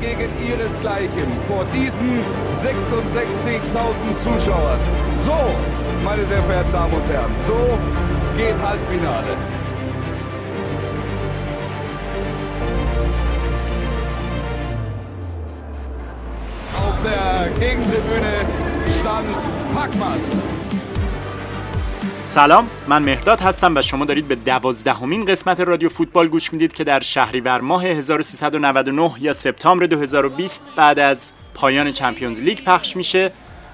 gegen ihresgleichen vor diesen 66.000 Zuschauern. So, meine sehr verehrten Damen und Herren, so geht Halbfinale. Auf der Gegentribüne stand Packmas. سلام من مهداد هستم و شما دارید به دوازدهمین قسمت رادیو فوتبال گوش می‌دید که در شهریور ماه 1399 یا سپتامبر 2020 بعد از پایان چمپیونز لیگ پخش میشه.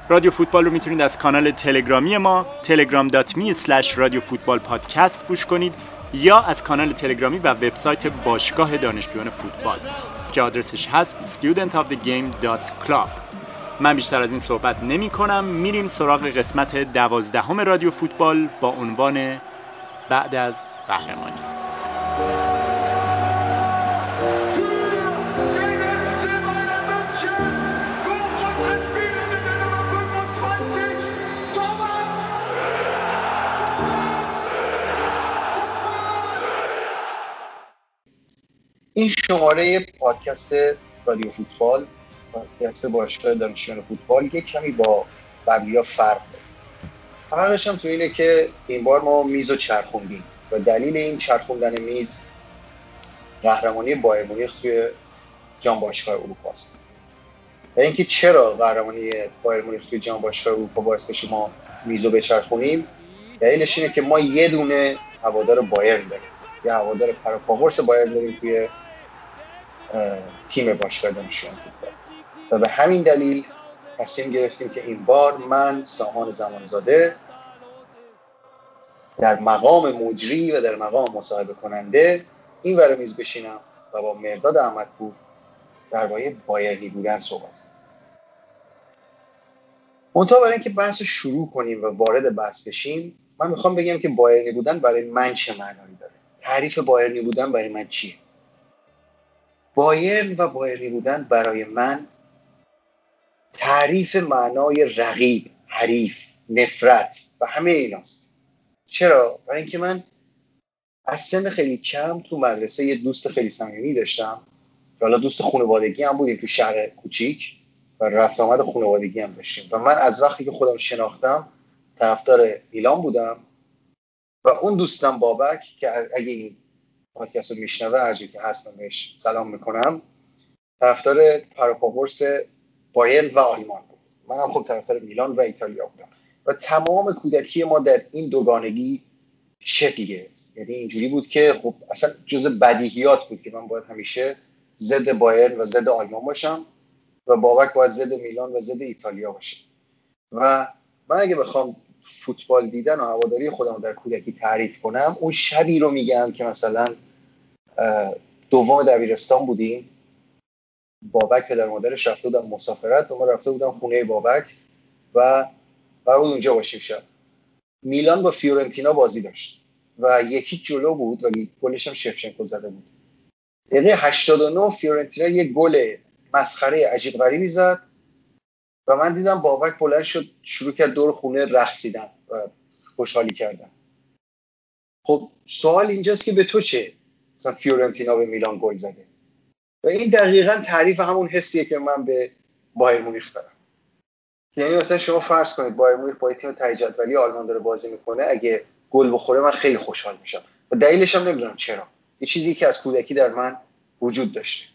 رادیو فوتبال رو می‌تونید از کانال تلگرامی ما telegram.me رادیو فوتبال پادکست گوش کنید یا از کانال تلگرامی و وبسایت باشگاه دانشجویان فوتبال. که آدرسش هست studentofthegame.club من بیشتر از این صحبت نمی کنم میریم سراغ قسمت دوازدهم رادیو فوتبال با عنوان بعد از قهرمانی. این شماره پادکست رادیو فوتبال پادکست باشگاه دانشجویان فوتبال یک کمی با قبلی فرق داره. فرقش هم تو اینه که این بار ما میز و چرخوندیم و دلیل این چرخوندن میز قهرمانی بایر مونیخ توی جام باشگاه اروپا است. و اینکه چرا قهرمانی بایر مونیخ توی جام باشگاه اروپا باعث بشه ما میزو بچرخونیم دلیلش اینه که ما یه دونه هوادار بایر داریم. یه هوادار پراپاورس بایر داریم توی تیم باشگاه دانشجویان و به همین دلیل تصمیم گرفتیم که این بار من سامان زمانزاده در مقام مجری و در مقام مصاحبه کننده این ور میز بشینم و با مرداد احمدپور درباره بایرنی بودن صحبت کنم. منتها برای اینکه بحث رو شروع کنیم و وارد بحث بشیم من می‌خوام بگم که بایرنی بودن برای من چه معنایی داره؟ تعریف بایرنی بودن برای من چیه؟ بایرن و بایرنی بودن برای من تعریف معنای رقیب حریف نفرت و همه ایناست. چرا؟ برای اینکه من از سن خیلی کم تو مدرسه یه دوست خیلی صمیمی داشتم. که حالا دوست خانوادگی هم بودیم تو شهر کوچیک و رفت آمد خانوادگی هم داشتیم. و من از وقتی که خودم شناختم طرفدار میلان بودم و اون دوستم بابک که اگه این پادکست رو میشنوه هرجایی که هستم بهش سلام می‌کنم طرفدار پاراپاورس بایرن و آلمان بود. منم خب طرفدار میلان و ایتالیا بودم. و تمام کودکی ما در این دوگانگی شکل گرفت. یعنی اینجوری بود که خب اصلا جز بدیهیات بود که من باید همیشه ضد بایرن و ضد آلمان باشم و بابک باید ضد میلان و ضد ایتالیا باشه و من اگه بخوام فوتبال دیدن و هواداری خودم در کودکی تعریف کنم اون شبی رو میگم که مثلا دوم دبیرستان بودیم. بابک پدر مادرش رفته بودن مسافرت و ما رفته بودم خونه بابک و قرار اونجا باشیم شب. میلان با فیورنتینا بازی داشت و یکی جلو بود و گلش هم شفشنکو زده بود. دقیقه 89 فیورنتینا یه گل مسخره عجیب غریبی زد و من دیدم بابک بلند شد شروع کرد دور خونه رقصیدن و خوشحالی کردن. خب سوال اینجاست که به تو چه؟ مثلا فیورنتینا به میلان گل زده. و این دقیقا تعریف همون حسیه که من به بایر مونیخ دارم. یعنی مثلا شما فرض کنید بایر مونیخ با تیم ته جدولی آلمان داره بازی می‌کنه اگه گل بخوره من خیلی خوشحال میشم. و دلیلش هم نمی‌دونم چرا. یه چیزی که از کودکی در من وجود داشته.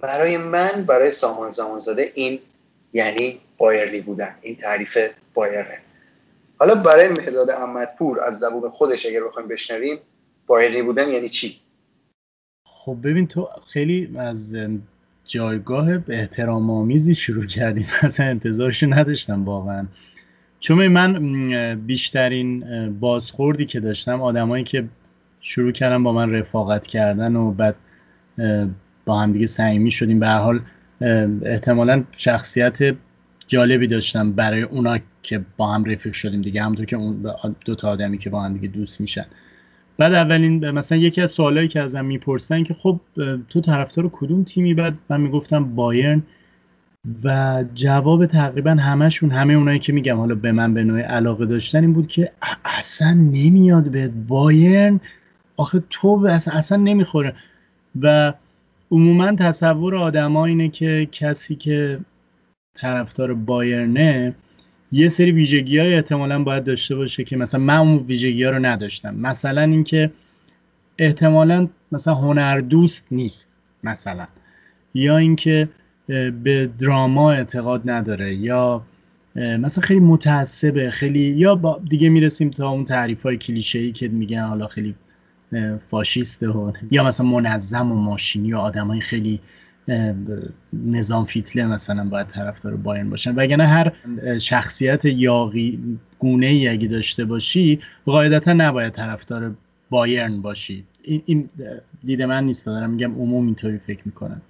برای من برای سامان زمانزاده این یعنی بایرلی بودن. این تعریف بایرنه حالا برای مهداد احمدپور از زبون خودش اگر بخوایم بشنویم بایرلی بودن یعنی چی؟ خب ببین تو خیلی از جایگاه احترام آمیزی شروع کردیم. اصلا انتظارش نداشتم واقعا. چون من بیشترین بازخوردی که داشتم آدمایی که شروع کردن با من رفاقت کردن و بعد با هم دیگه صمیمی شدیم. به هر حال احتمالا شخصیت جالبی داشتم برای اونا که با هم رفیق شدیم دیگه. همونطور که اون دو تا آدمی که با هم دیگه دوست میشن. بعد اولین مثلا یکی از سوالایی که ازم می‌پرسن که خب تو طرفدار کدوم تیمی؟ بعد من می‌گفتم بایرن و جواب تقریبا همشون همه اونایی که میگم حالا به من به نوع علاقه داشتن این بود که اصلا نمیاد به بایرن. آخه تو اصلا, اصلا نمی‌خوره. و عموما تصور آدما اینه که کسی که طرفدار بایرنه یه سری ویژگی های احتمالا باید داشته باشه که مثلا من اون ویژگی ها رو نداشتم. مثلا اینکه احتمالا مثلا هنر دوست نیست مثلا. یا اینکه به دراما اعتقاد نداره یا مثلا خیلی متعصبه خیلی یا با دیگه می‌رسیم تا اون تعریف های کلیشه ای که میگن حالا خیلی فاشیسته و یا مثلا منظم و ماشینی و آدمای خیلی نظام فیتله مثلا باید طرفدار بایرن باشن. وگرنه هر شخصیت یاقی گونه ای اگه داشته باشی قاعدتا نباید طرفدار بایرن باشی. این دید من نیست دارم میگم عموم اینطوری فکر می‌کنم.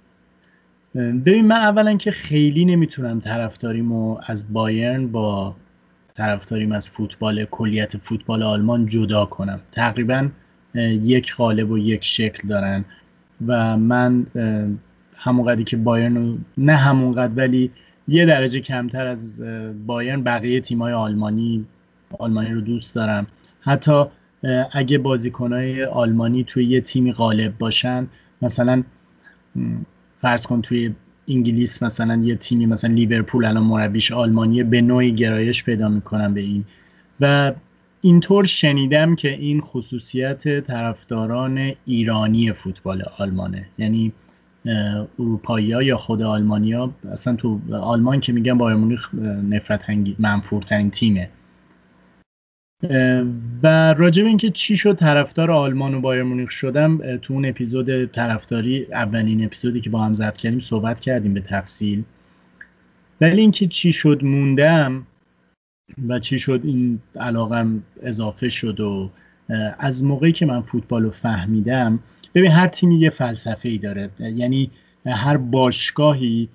ببین من اولا که خیلی نمی‌تونم طرفداریمو از بایرن با طرفداریم از فوتبال کلیت فوتبال آلمان جدا کنم. تقریبا یک قالب و یک شکل دارن. و من همونقدری که بایرن نه همونقدر ولی یه درجه کمتر از بایرن بقیه تیمای آلمانی آلمانی رو دوست دارم حتی اگه بازیکنهای آلمانی توی یه تیمی غالب باشن مثلا فرض کن توی انگلیس مثلا یه تیمی مثلا لیورپول الان مربیش آلمانیه به نوعی گرایش پیدا می‌کنم به این. و اینطور شنیدم که این خصوصیت طرفداران ایرانی فوتبال آلمانه. یعنی اروپایی ها یا خود آلمانیا اصلا تو آلمان که میگن بایر مونیخ نفرت منفورترین تیمه. و راجع به اینکه چی شد طرفدار آلمان و بایر مونیخ شدم تو اون اپیزود طرفداری اولین اپیزودی که با هم ضبط کردیم صحبت کردیم به تفصیل. ولی اینکه چی شد موندم و چی شد این علاقم اضافه شد و از موقعی که من فوتبال رو فهمیدم ببین هر تیمی یه فلسفه ای داره. یعنی هر باشگاهی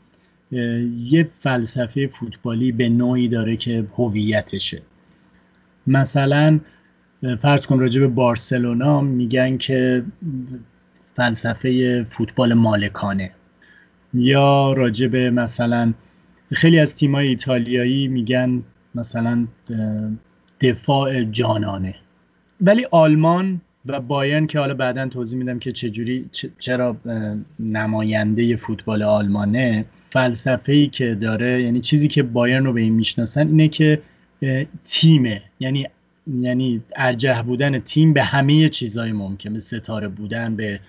یه فلسفه فوتبالی به نوعی داره که هویتشه. مثلا فرض کن راجع به بارسلونا میگن که فلسفه فوتبال مالکانه. یا راجع به مثلا خیلی از تیمای ایتالیایی میگن مثلا دفاع جانانه. ولی آلمان و بایرن که حالا بعدا توضیح میدم که چجوری چرا نماینده فوتبال آلمانه فلسفه ای که داره یعنی چیزی که بایرن رو به این می‌شناسن اینه که تیمه. یعنی یعنی ارجح بودن تیم به همه چیزهای ممکن به ستاره بودن به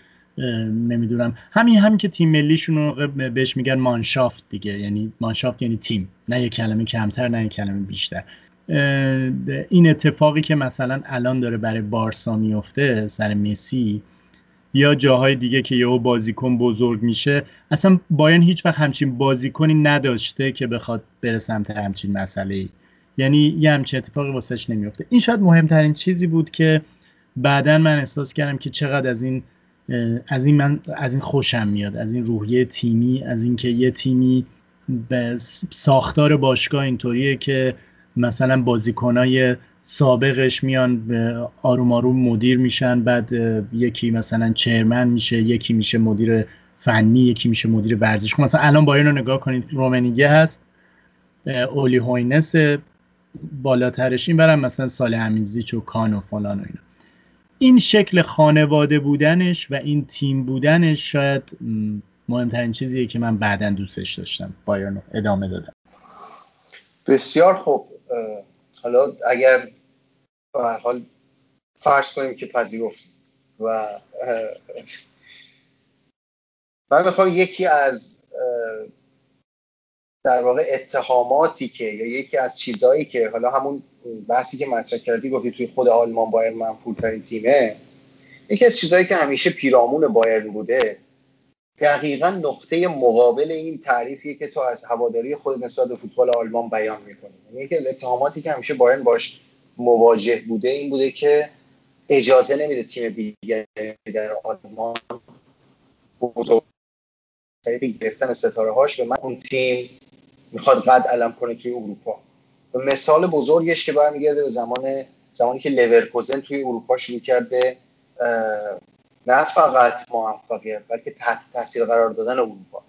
نمی‌دونم. همین هم که تیم ملیشون رو بهش میگن مانشافت دیگه. یعنی مانشافت یعنی تیم. نه یه کلمه کمتر نه یه کلمه بیشتر. این اتفاقی که مثلا الان داره برای بارسا میفته سر مسی یا جاهای دیگه که یهو بازیکن بزرگ میشه اصلا باین هیچ وقت همچین بازیکنی نداشته که بخواد بره سمت همچین مسئله. یعنی یه همچین اتفاقی واسش نمیفته. این شاید مهمترین چیزی بود که بعدا من احساس کردم که چقدر از این از این من از این خوشم میاد از این روحیه تیمی از اینکه یه تیمی به ساختار باشگاه اینطوریه که مثلا بازیکنای سابقش میان آروم آروم مدیر میشن بعد یکی مثلا چرمن میشه یکی میشه مدیر فنی یکی میشه مدیر ورزش. خب مثلا الان بایرن رو نگاه کنید رومنیگه هست اولی هوینس بالاترش این برم مثلا سال همینزیچ و کان و فلان و اینا. این شکل خانواده بودنش و این تیم بودنش شاید مهمترین چیزیه که من بعدا دوستش داشتم بایرن ادامه دادم بسیار خوب. حالا اگر به حال فرض کنیم که پذیرفت و من می‌خوام یکی از در واقع اتهاماتی که یا یکی از چیزهایی که حالا همون بحثی که مطرح کردی گفتی توی خود آلمان بایر منفورترین تیمه یکی از چیزهایی که همیشه پیرامون بایرن بوده دقیقا نقطه مقابل این تعریفیه که تو از هواداری خود نسبت به فوتبال آلمان بیان می‌کنی. یعنی که اتهاماتی که همیشه بایرن باش مواجه بوده این بوده که اجازه نمیده تیم دیگری در آلمان بزرگ گرفتن ستاره هاش به من اون تیم می‌خواد قد علم کنه توی اروپا. مثال بزرگش که برمیگرده به زمان زمانی که لورکوزن توی اروپا شروع کرد به نه فقط موفقیت بلکه تحت تاثیر قرار دادن اروپا.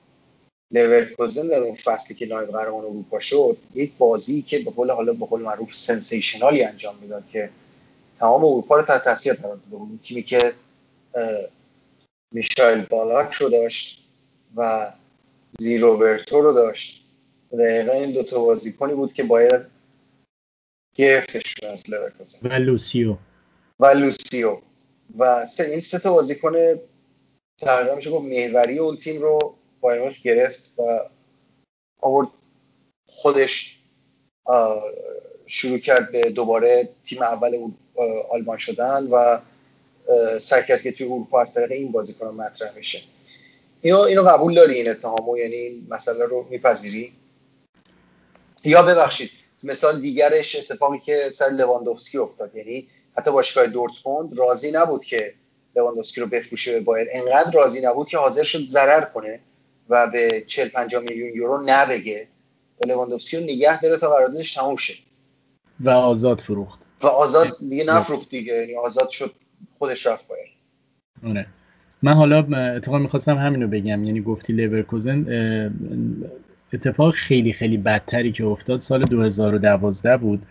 لورکوزن در اون فصلی که نایب قهرمان اروپا شد یک بازی که به قول حالا به قول معروف sensational ی انجام می‌داد که تمام اروپا رو تحت تاثیر قرار داده بود. تیمی که میشایل بالاک رو داشت و زی روبرتو رو داشت. دقیقا این دوتا بازیکنی بود که باید گرفتش از لورکوزن و لوسیو. و لوسیو. و سه این سه تا بازیکن تقریبا میشه گفت محوری اون تیم رو بایر گرفت و آورد خودش شروع کرد به دوباره تیم اول آلمان شدن و سعی کرد که توی اروپا از طریق این بازیکن مطرح میشه اینو اینو قبول داری این اتهامو؟ یعنی این مسئله رو میپذیری؟ یا ببخشید مثال دیگرش اتفاقی که سر لواندوفسکی افتاد یعنی حتی باشگاه دورتموند راضی نبود که لواندوفسکی رو بفروشه به بایر انقدر راضی نبود که حاضر شد ضرر کنه و به 40 50 میلیون یورو نبگه. و لواندوفسکی رو نگه داره تا قراردادش تموم شه. و آزاد فروخت. و آزاد دیگه نفروخت دیگه. یعنی آزاد شد خودش رفت بایر آره. من حالا اتفاقا می‌خواستم همینو بگم. یعنی گفتی لیورکوزن اتفاق خیلی خیلی بدتری که افتاد سال 2012 بود.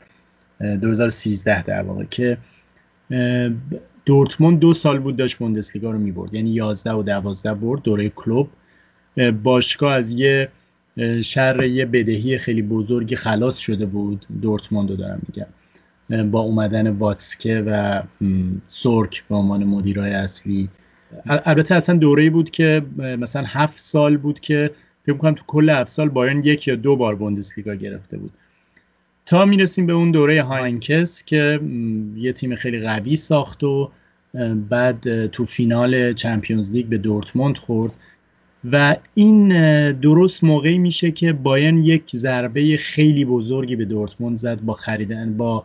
2013 در واقع که دورتموند دو سال بود داشت بوندسلیگا رو می‌برد. یعنی 11 و 12 برد دوره کلوب. باشگاه از یه شر یه بدهی خیلی بزرگی خلاص شده بود. دورتموند رو دارم میگم. با اومدن واتسکه و تسورک به عنوان مدیرای اصلی. البته اصلا دوره بود که مثلا هفت سال بود که فکر کنم تو کل هفت سال بایرن یک یا دو بار بوندسلیگا گرفته بود. تا می‌رسیم به اون دوره هاینکس که یه تیم خیلی قوی ساخت و بعد تو فینال Champions League به دورتموند خورد. و این درست موقعی میشه که بایرن یک ضربه خیلی بزرگی به دورتموند زد با خریدن با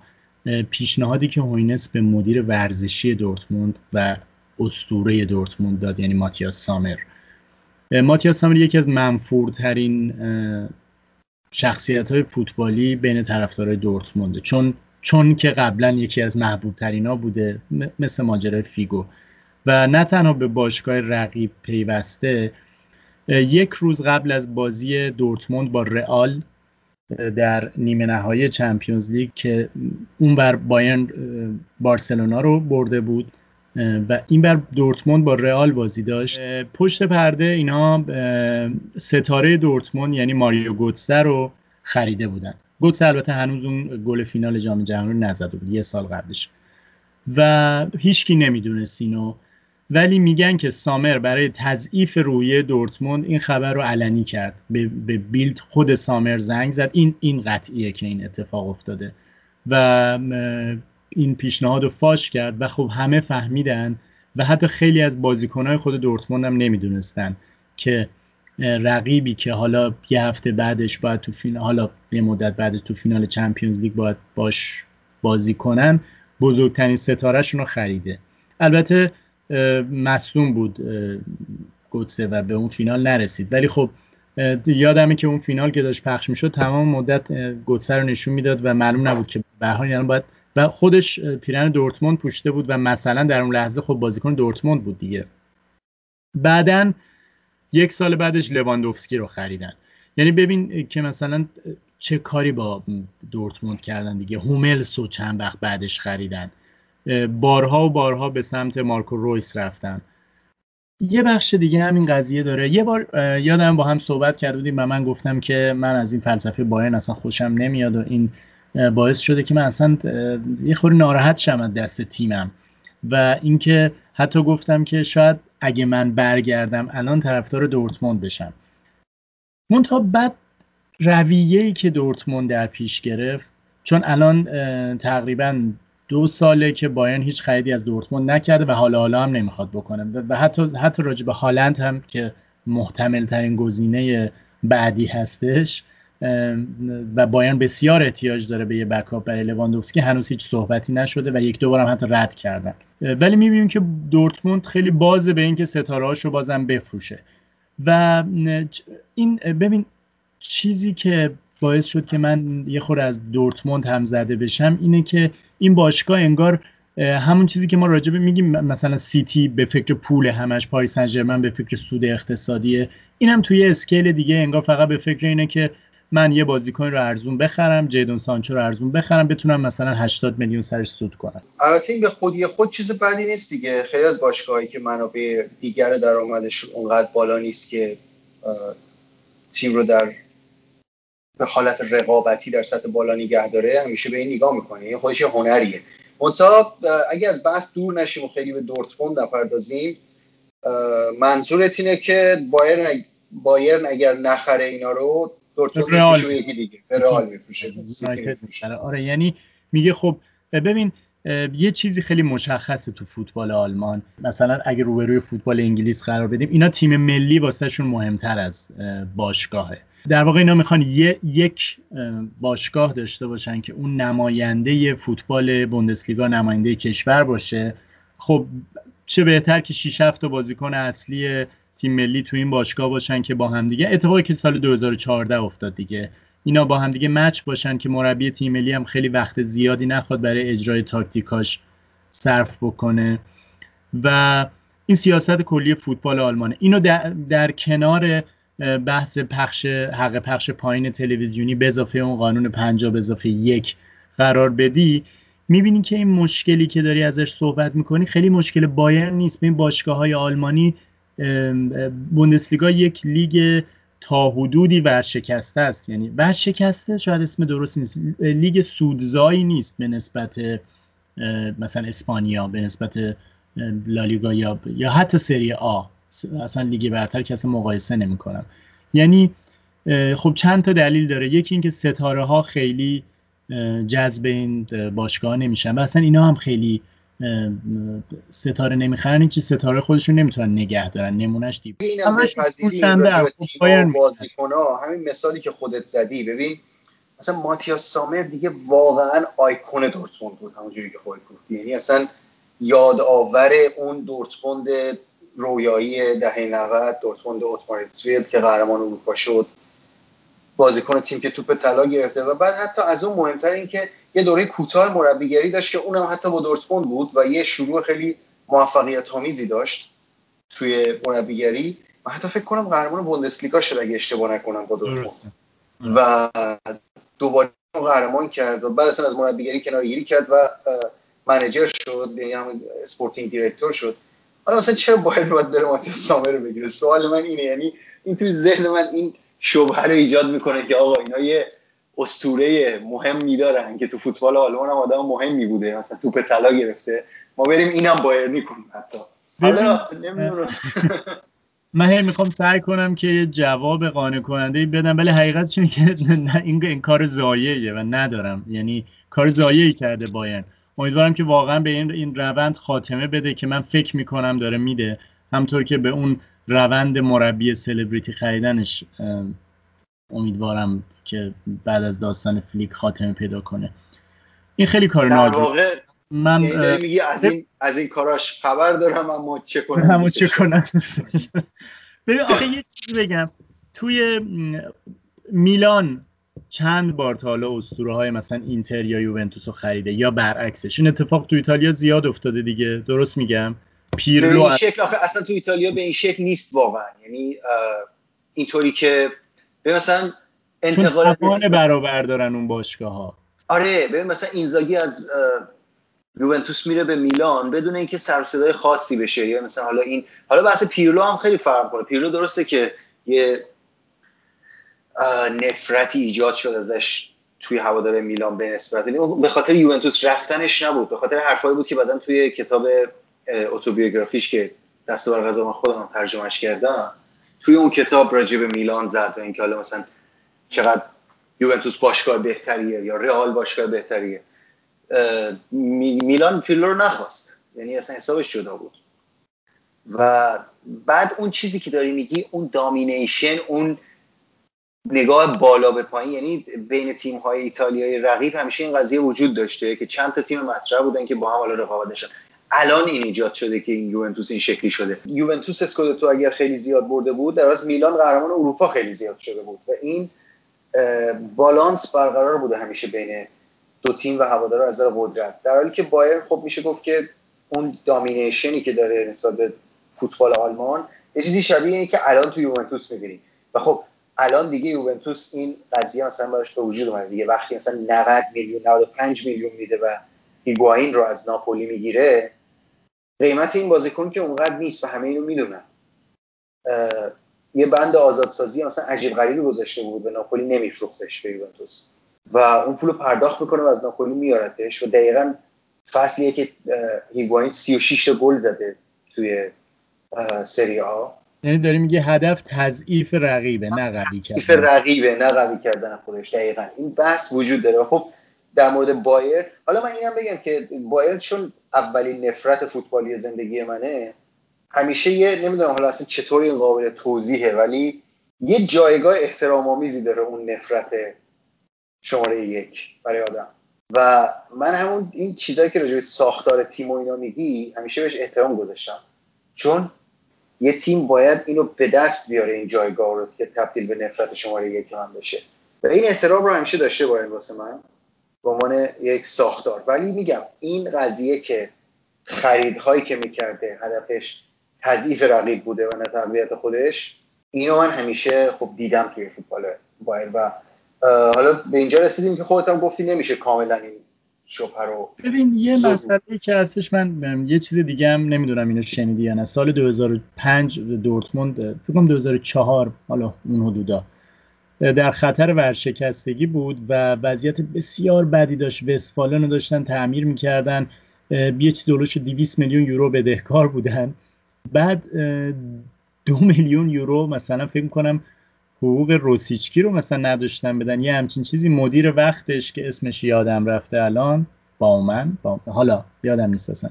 پیشنهادی که هوینس به مدیر ورزشی دورتموند و اسطوره دورتموند داد یعنی ماتیاس سامر. ماتیاس سامر یکی از منفورترین شخصیت های فوتبالی بین طرفدارای دورتمونده. چون چون که قبلا یکی از محبوب ترینا بوده مثل ماجرای فیگو. و نه تنها به باشگاه رقیب پیوسته یک روز قبل از بازی دورتموند با رئال در نیمه نهایی چمپیونز لیگ که اون بر بایرن بارسلونا رو برده بود. و این بر دورتموند با رئال بازی داشت. پشت پرده اینا ستاره دورتموند یعنی ماریو گوتسه رو خریده بودن. گوتسه البته هنوز اون گل فینال جام جهانی رو نزده بود یه سال قبلش. و هیچکی نمی‌دونست اینو. ولی میگن که سامر برای تضعیف رویه دورتموند این خبر رو علنی کرد. به, به بیلد خود سامر زنگ زد. این این قطعیه که این اتفاق افتاده. و این پیشنهاد رو فاش کرد و خب همه فهمیدن و حتی خیلی از بازیکنهای خود دورتموند هم نمی‌دونستن که رقیبی که حالا یه هفته بعدش باید تو فینال حالا یه مدت بعد تو فینال چمپیونز لیگ باید باش بازی کنن بزرگترین ستارهشون رو خریده. البته مصدوم بود گوتسه و به اون فینال نرسید. ولی خب یادمه که اون فینال که داشت پخش می‌شد تمام مدت گوتسه رو نشون می‌داد و معلوم نبود که به حال یعنی باید و خودش پیرن دورتموند پوشته بود و مثلا در اون لحظه خب بازیکن دورتموند بود دیگه. بعدا یک سال بعدش لواندوفسکی رو خریدن. یعنی ببین که مثلا چه کاری با دورتموند کردن دیگه. هوملس و چند وقت بعدش خریدن. بارها و بارها به سمت مارکو رویس رفتن. یه بخش دیگه هم این قضیه داره. یه بار یادم با هم صحبت کرده بودیم و من گفتم که من از این فلسفه بایرن اصلا خوشم نمیاد و این باعث شده که من اصلا یه خوری ناراحت شم از دست تیمم. و اینکه حتی گفتم که شاید اگه من برگردم الان طرفدار دورتموند بشم. منتها بعد رویه‌ای که دورتموند در پیش گرفت چون الان تقریبا دو ساله که بایرن هیچ خریدی از دورتموند نکرده و حالا حالا هم نمی‌خواد بکنه. و حتی حتی راجع به هالند هم که محتمل ترین گزینه بعدی هستش و بایرن بسیار احتیاج داره به یه بکاپ برای لواندوفسکی. هنوز هیچ صحبتی نشده و یک دو هم حتی رد کردن. ولی می‌بینیم که دورتموند خیلی بازه به اینکه ستاره رو بازم بفروشه. و این ببین چیزی که باعث شد که من یه خور از دورتموند هم زده بشم اینه که این باشگاه انگار همون چیزی که ما راجبه میگیم مثلا سیتی به فکر پول همش پاریس سن به فکر سود اقتصادیه. اینم توی اسکیل دیگه انگار فقط به فکر اینه که من یه بازیکن رو ارزون بخرم جیدون سانچو رو ارزون بخرم بتونم مثلا 80 میلیون سرش سود کنم. البته این به خودی خود چیز بدی نیست دیگه. خیلی از باشگاهایی که منابع دیگر درآمدش اونقدر بالا نیست که تیم رو در به حالت رقابتی در سطح بالا نگه داره همیشه به این نگاه می‌کنه. این خودش هنریه. منتها اگر از بحث دور نشیم و خیلی به دورتموند نپردازیم منظورت اینه که بایرن بایرن اگر نخره اینا رو دورتموند یکی دیگه. فرال میپوشه آره یعنی میگه خب ببین یه چیزی خیلی مشخصه تو فوتبال آلمان. مثلا اگه روبروی فوتبال انگلیس قرار بدیم اینا تیم ملی واسهشون مهمتر از باشگاهه. در واقع اینا می‌خوان یک باشگاه داشته باشن که اون نماینده فوتبال بوندسلیگا نماینده کشور باشه. خب چه بهتر که 6 7 تا بازیکن اصلی تیم ملی تو این باشگاه باشن که با هم دیگه اتفاقی که سال 2014 افتاد دیگه. اینا با هم دیگه مچ باشن که مربی تیم ملی هم خیلی وقت زیادی نخواد برای اجرای تاکتیکاش صرف بکنه. و این سیاست کلی فوتبال آلمانه. اینو در, در کنار بحث پخش حق پخش پایین تلویزیونی به اضافه اون قانون 50 به اضافه یک قرار بدی می‌بینی که این مشکلی که داری ازش صحبت می‌کنی خیلی مشکل بایر نیست. این باشگاه های آلمانی بوندسلیگا یک لیگ تا حدودی ورشکسته است. یعنی ورشکسته شاید اسم درست نیست. لیگ سودزایی نیست به نسبت مثلا اسپانیا به نسبت لالیگا یا یا حتی سری آ. اصلا لیگ برتر که اصلا مقایسه نمی‌کنم. یعنی خب چند تا دلیل داره. یکی اینکه ستاره ها خیلی جذب این باشگاه نمیشن و اصلا اینا هم خیلی ستاره نمی‌خرن این ستاره خودشون نمی‌تونن نگه دارن نمونهش دیگه همش همین مثالی که خودت زدی. ببین مثلا ماتیاس سامر دیگه واقعا آیکون دورتموند بود همونجوری که خودت گفتی. یعنی اصلا یادآور اون دورتموند رویایی دهه 90 دورتموند اوتماریتسفیلد که قهرمان اروپا شد. بازیکن تیم که توپ طلا گرفته و بعد حتی از اون مهمتر این که یه دوره کوتاه مربیگری داشت که اونم حتی با دورتموند بود و یه شروع خیلی موفقیت آمیزی داشت توی مربیگری. و حتی فکر کنم قهرمان بوندسلیگا شد اگه اشتباه نکنم با دورتموند. و دوباره قهرمان کرد و بعد اصلا از مربیگری کنارگیری کرد و manager شد یعنی هم sporting director شد. حالا مثلا چرا باید باید بره ماتیاس سامر رو بگیره؟ سوال من اینه یعنی این توی ذهن من این شبهه رو ایجاد می‌کنه که آقا اینا یه اسطوره مهم دارن که تو فوتبال آلمان هم آدم مهمی بوده مثلا توپ طلا گرفته. ما بریم اینم بایرنی کنیم حتی. حالا من هی می‌خوام سعی کنم که جواب قانع کننده بدم ولی حقیقتش اینه که این, این کار زاییه و ندارم. یعنی کار زاییه کرده بایرن. امیدوارم که واقعا به این این روند خاتمه بده که من فکر می‌کنم داره میده. همطور که به اون روند مربی سلبریتی خریدنش امیدوارم که بعد از داستان فلیک خاتمه پیدا کنه. این خیلی کار ناجور من یعنی میگی از این از این کاراش خبر دارم اما چه کنم؟ اما چه کنم؟ ببین آخه یه چیزی بگم. توی میلان چند بار تا حالا اسطوره های مثلا اینتر یا یوونتوس رو خریده یا برعکسش. این اتفاق تو ایتالیا زیاد افتاده دیگه. درست میگم؟ پیرلو این شکل آخه اصلا تو ایتالیا به این شکل نیست واقعا. یعنی اینطوری که مثلا انتقال برابر دارن اون باشگاه ها آره ببین مثلا اینزاگی از یوونتوس میره به میلان بدون اینکه سر صدای خاصی بشه. یا مثلا حالا این حالا بحث پیرلو هم خیلی فرق کنه. پیرلو درسته که یه نفرتی ایجاد شد ازش توی هوادار میلان به نسبت. یعنی به خاطر یوونتوس رفتنش نبود. به خاطر حرفایی بود که بعدا توی کتاب اتوبیوگرافیش که دست بر غذا من خودم ترجمهش کردم توی اون کتاب راجع به میلان زد و اینکه حالا مثلا چقدر یوونتوس باشگاه بهتریه یا رئال باشگاه بهتریه. میلان پیلو رو نخواست. یعنی اصلا حسابش جدا بود. و بعد اون چیزی که داری میگی اون دامینیشن اون نگاه بالا به پایین یعنی بین تیم های ایتالیایی رقیب همیشه این قضیه وجود داشته که چند تا تیم مطرح بودن که با هم حالا رقابت داشتن الان این ایجاد شده که این یوونتوس این شکلی شده. یوونتوس اسکودتو اگر خیلی زیاد برده بود در از میلان قهرمان اروپا خیلی زیاد شده بود. و این بالانس برقرار بوده همیشه بین دو تیم و هوادار از نظر قدرت. در حالی که بایر خب میشه گفت که اون دامینیشنی که داره نسبت به فوتبال آلمان یه چیزی شبیه اینه که الان تو یوونتوس می‌بینیم. و خب الان دیگه یوونتوس این قضیه مثلا براش به وجود اومده. دیگه وقتی مثلا 90 میلیون 95 میلیون میده و هیگواین رو از ناپولی می‌گیره قیمت این بازیکن که اونقدر نیست و همه اینو می‌دونن. یه بند آزادسازی مثلا عجیب غریبی گذاشته بود به ناپولی نمیفروختش به یوونتوس. و اون پول پرداخت می‌کنه و از ناپولی میارتش و دقیقا فصلیه که هیگواین 36 گل زده توی سری آ. یعنی داری میگه هدف تضعیف رقیبه نه قوی کردن. تضعیف رقیبه نه قوی کردن خودش. دقیقا. این بحث وجود داره. خب در مورد بایر حالا من اینم بگم که بایر چون اولین نفرت فوتبالی زندگی منه همیشه یه نمی‌دونم حالا اصلا چطور این قابل توضیحه ولی یه جایگاه احترام آمیزی داره اون نفرت شماره یک برای آدم. و من همون این چیزایی که راجع ساختار تیم و اینا میگی همیشه بهش احترام گذاشتم. چون یه تیم باید اینو به دست بیاره این جایگاه رو که تبدیل به نفرت شماره یک من بشه. و این احترام رو همیشه داشته باید واسه من. به عنوان یک ساختار. ولی میگم این قضیه که خریدهایی که می‌کرده هدفش تضعیف رقیب بوده و نه تقویت خودش. اینو من همیشه خب دیدم توی فوتبال بایر و حالا به اینجا رسیدیم که خودت هم گفتی نمیشه کاملا این شبه رو ببین یه مسئله که هستش من یه چیز دیگه هم نمی‌دونم اینو شنیدی یا نه. سال 2005 دورتموند فکر کنم 2004 حالا اون حدودا در خطر ورشکستگی بود و وضعیت بسیار بدی داشت. وستفالن رو داشتن تعمیر می‌کردن. چیز دولوش 200 میلیون یورو بدهکار بودن. بعد دو میلیون یورو مثلا فکر کنم حقوق روسیچکی رو مثلا نداشتن بدن. یه همچین چیزی مدیر وقتش که اسمش یادم رفته الان با من با... حالا یادم نیست اصلا.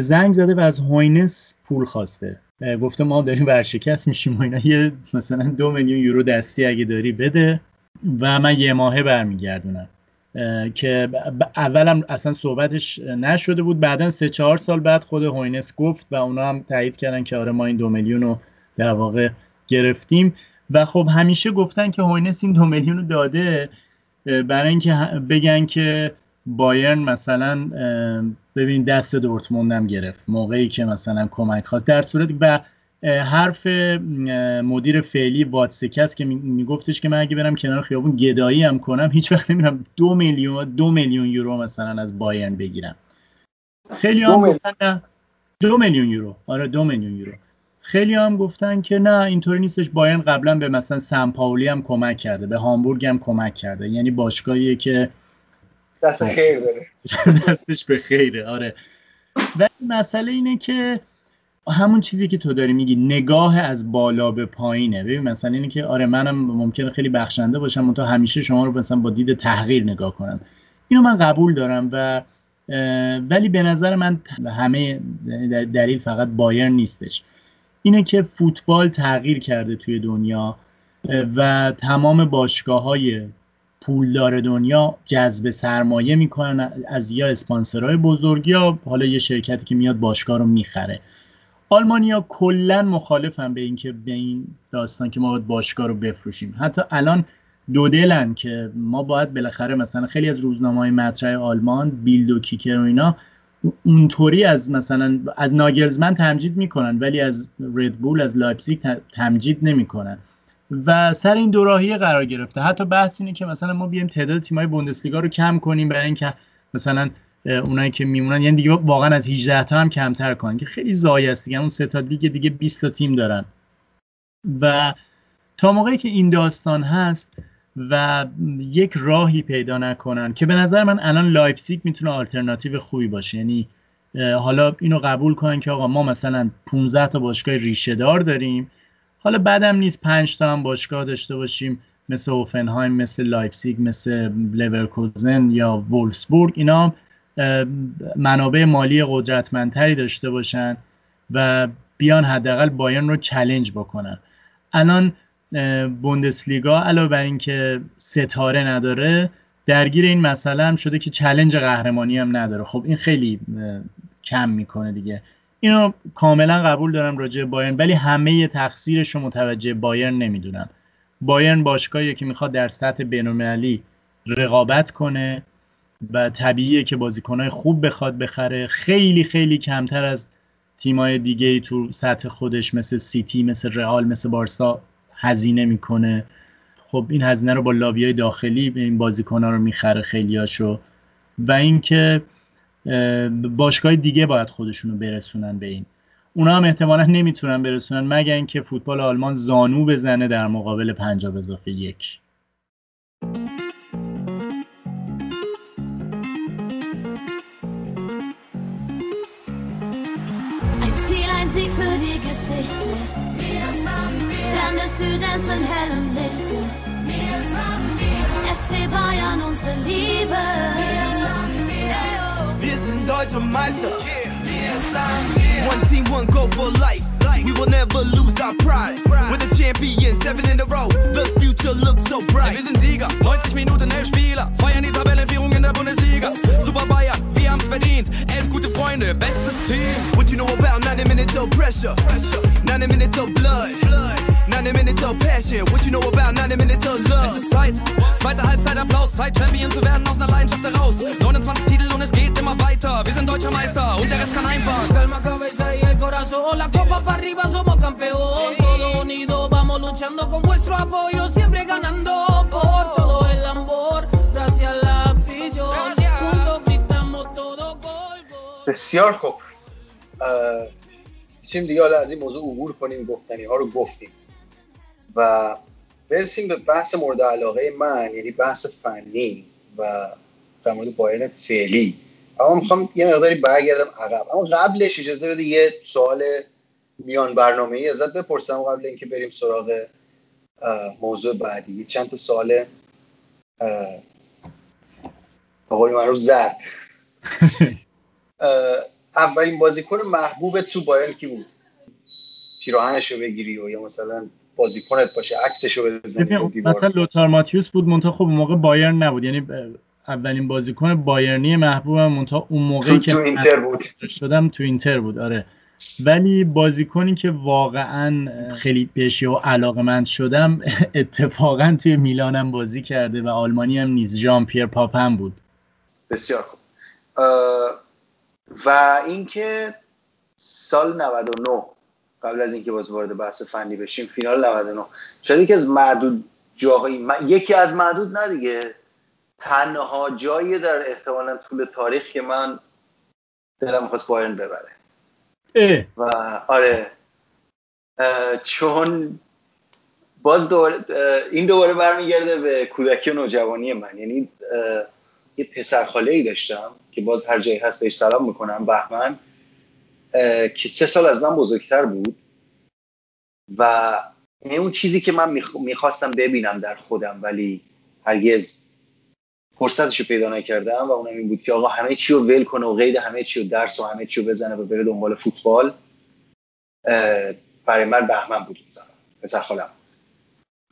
زنگ زده و از هوینس پول خواسته. گفته ما داریم ورشکست میشیم و اینا. یه مثلا دو میلیون یورو دستی اگه داری بده و من یه ماهه برمیگردونم. که اولم اصلا صحبتش نشده بود. بعدا سه چهار سال بعد خود هوینس گفت و اونا هم تایید کردن که آره ما این دو میلیون رو در واقع گرفتیم. و خب همیشه گفتن که هوینس این دو میلیون رو داده برای اینکه بگن که بایرن مثلا ببین دست دورتموند گرفت موقعی که مثلا کمک خواست. در صورت و حرف مدیر فعلی واتسکس که میگفتش که من اگه برم کنار خیابون گدایی هم کنم هیچ وقت نمیرم دو میلیون دو میلیون یورو مثلا از بایرن بگیرم. خیلی هم گفتن دو میلیون یورو. آره دو میلیون یورو. خیلی هم گفتن که نه اینطوری نیستش. بایرن قبلا به مثلا سن پاولی هم کمک کرده به هامبورگ هم کمک کرده. یعنی باشگاهیه که دست خیر داره. دستش به خیره. آره. ولی مسئله اینه که همون چیزی که تو داری میگی نگاه از بالا به پایینه. ببین مثلا اینه که آره منم ممکنه خیلی بخشنده باشم تا همیشه شما رو مثلا با دید تحقیر نگاه کنم. اینو من قبول دارم و ولی به نظر من همه دلیل فقط بایر نیستش. اینه که فوتبال تغییر کرده توی دنیا و تمام باشگاه های پولدار دنیا جذب سرمایه می‌کنن از یا اسپانسرهای بزرگ یا حالا یه شرکتی که میاد باشگاه رو می‌خره. آلمانیا کلا مخالفن به اینکه به این داستان که ما باید باشگاه رو بفروشیم. حتی الان دو دلن که ما باید بالاخره مثلا خیلی از روزنامه های مطرح آلمان بیلد و کیکر و اینا اونطوری از مثلا از ناگلزمن تمجید می‌کنن ولی از ردبول از لایپزیگ تمجید نمی‌کنن. و سر این دوراهی قرار گرفته. حتی بحث اینه که مثلا ما بیایم تعداد تیمای بوندسلیگا رو کم کنیم برای اینکه مثلا اونایی که میمونن. یعنی دیگه واقعا از 18 تا هم کمتر کنن که خیلی ضایع است دیگه. اون سه تا دیگه دیگه 20 تا تیم دارن. و تا موقعی که این داستان هست و یک راهی پیدا نکنن که به نظر من الان لایپزیگ می‌تونه آلترناتیو خوبی باشه. یعنی حالا اینو قبول کنن که آقا ما مثلا 15 تا باشگاه ریشه دار داریم. حالا بعدم نیست 5 تا هم باشگاه داشته باشیم. مثل هوفنهایم مثل لایپزیگ مثل لورکوزن یا وولفسبورگ. اینا منابع مالی قدرتمندتری داشته باشن و بیان حداقل بایرن رو چلنج بکنن. الان بوندسلیگا علاوه بر اینکه ستاره نداره درگیر این مسئله هم شده که چلنج قهرمانی هم نداره. خب این خیلی کم می‌کنه دیگه. اینو کاملا قبول دارم راجع بایرن ولی همه تقصیرش رو متوجه بایرن نمی‌دونم. بایرن باشگاهی که می‌خواد در سطح بینالمللی رقابت کنه. و طبیعیه که بازیکنهای خوب بخواد بخره. خیلی خیلی کمتر از تیمای دیگه تو سطح خودش مثل سیتی مثل رئال مثل بارسا هزینه می‌کنه. خب این هزینه رو با لابیای داخلی به این بازیکن‌ها رو می‌خره خیلیاشو. و اینکه باشگاه دیگه باید خودشونو برسونن به این. اونا هم احتمالا نمی‌تونن برسونن مگر اینکه فوتبال آلمان زانو بزنه در مقابل پنجاب اضافه یک. Geschichte. Stern des Südens in hellem Lichte. FC Bayern, unsere Liebe. Wir sind deutsche Meister. One team, one goal for life. We will never lose our pride. We're the champions, seven in a row. The future looks so bright. Wir sind Sieger, 90 Minuten, elf Spieler. Feiern die Tabellenführung in der Bundesliga. Super Bayern, wir haben's verdient. Elf gute Freunde, bestes Team. What you know about 90 minutes of pressure? 90 minutes of blood. 90 minutes of passion. What you know about 90 minutes of love? Es ist Zeit. Zweite Halbzeit Applaus. Zeit, Champion zu werden aus einer Leidenschaft heraus. 29 Titel und es geht immer weiter. Wir sind deutscher Meister und der Rest kann einfahren. Calma, cabeza y el corazón. La copa para arriba, somos campeón. Todo unido, vamos luchando con vuestro apoyo. Siempre ganando por todo بسیار خوب. می‌تونیم دیگه حالا از این موضوع عبور کنیم گفتنی ها رو گفتیم. و برسیم به بحث مورد علاقه من یعنی بحث فنی و در مورد بایرن فعلی. اما می‌خوام یه مقداری برگردم عقب. اما قبلش اجازه بده یه سوال میان برنامه ای ازت بپرسم قبل اینکه بریم سراغ موضوع بعدی. چند تا سوال آقای معروف زرد. اولین بازیکن محبوب تو بایرن کی بود؟ پیراهنش رو بگیری و یا مثلا بازیکنت باشه عکسش رو بزنی مثلا لوتار ماتیوس بود منتها خب موقع بایرن نبود. یعنی اولین بازیکن بایرنی محبوبم منتها اون موقعی که تو اینتر بود. شدم تو اینتر بود آره. ولی بازیکنی که واقعا خیلی بهش و علاقه مند شدم اتفاقا توی میلانم بازی کرده و آلمانی هم نیست ژان پیر پاپن بود. بسیار خوب. و اینکه سال 99 قبل از اینکه باز وارد بحث فنی بشیم فینال 99 شاید یکی از معدود جاهایی یکی از معدود نه دیگه. تنها جایی در احتمالا طول تاریخ که من دلم می‌خواست بایرن ببره. و آره چون باز دوباره این دوباره برمیگرده به کودکی و نوجوانی من. یعنی یه پسر خاله ای داشتم که باز هر جایی هست بهش سلام می‌کنم بهمن که سه سال از من بزرگتر بود و اون چیزی که من می‌خواستم ببینم در خودم ولی هرگز فرصتش رو پیدا نکردم و اونم این بود که آقا همه چی رو ول کنه و قید همه چی رو درس و همه چی رو بزنه و بره دنبال فوتبال. برای من بهمن بود پسر خالم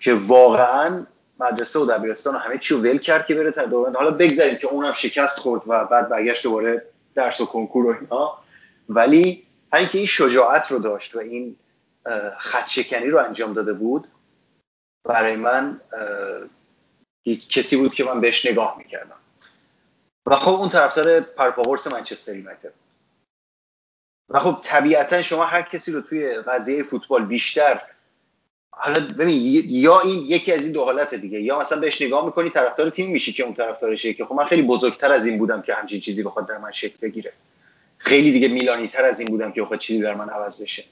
که واقعا مدرسه و دبیرستان و همه چی ول کرد که بره تا حالا بگذاریم که اونم شکست خورد و بعد برگشت دوباره درس و کنکور و اینا. ولی همین که این شجاعت رو داشت و این خط شکنی رو انجام داده بود برای من کسی بود که من بهش نگاه می‌کردم. و خب اون طرفدار پرپاورس منچستر یونایتد. و خب طبیعتا شما هر کسی رو توی قضیه فوتبال بیشتر حالا ببین یا این یکی از این دو حالت دیگه. یا مثلا بهش نگاه می‌کنی طرفدار تیم میشی که اون طرفدارشه که خب من خیلی بزرگتر از این بودم که همچین چیزی بخواد در من شکل بگیره. خیلی دیگه میلانی تر از این بودم که بخواد چیزی در من عوض بشه.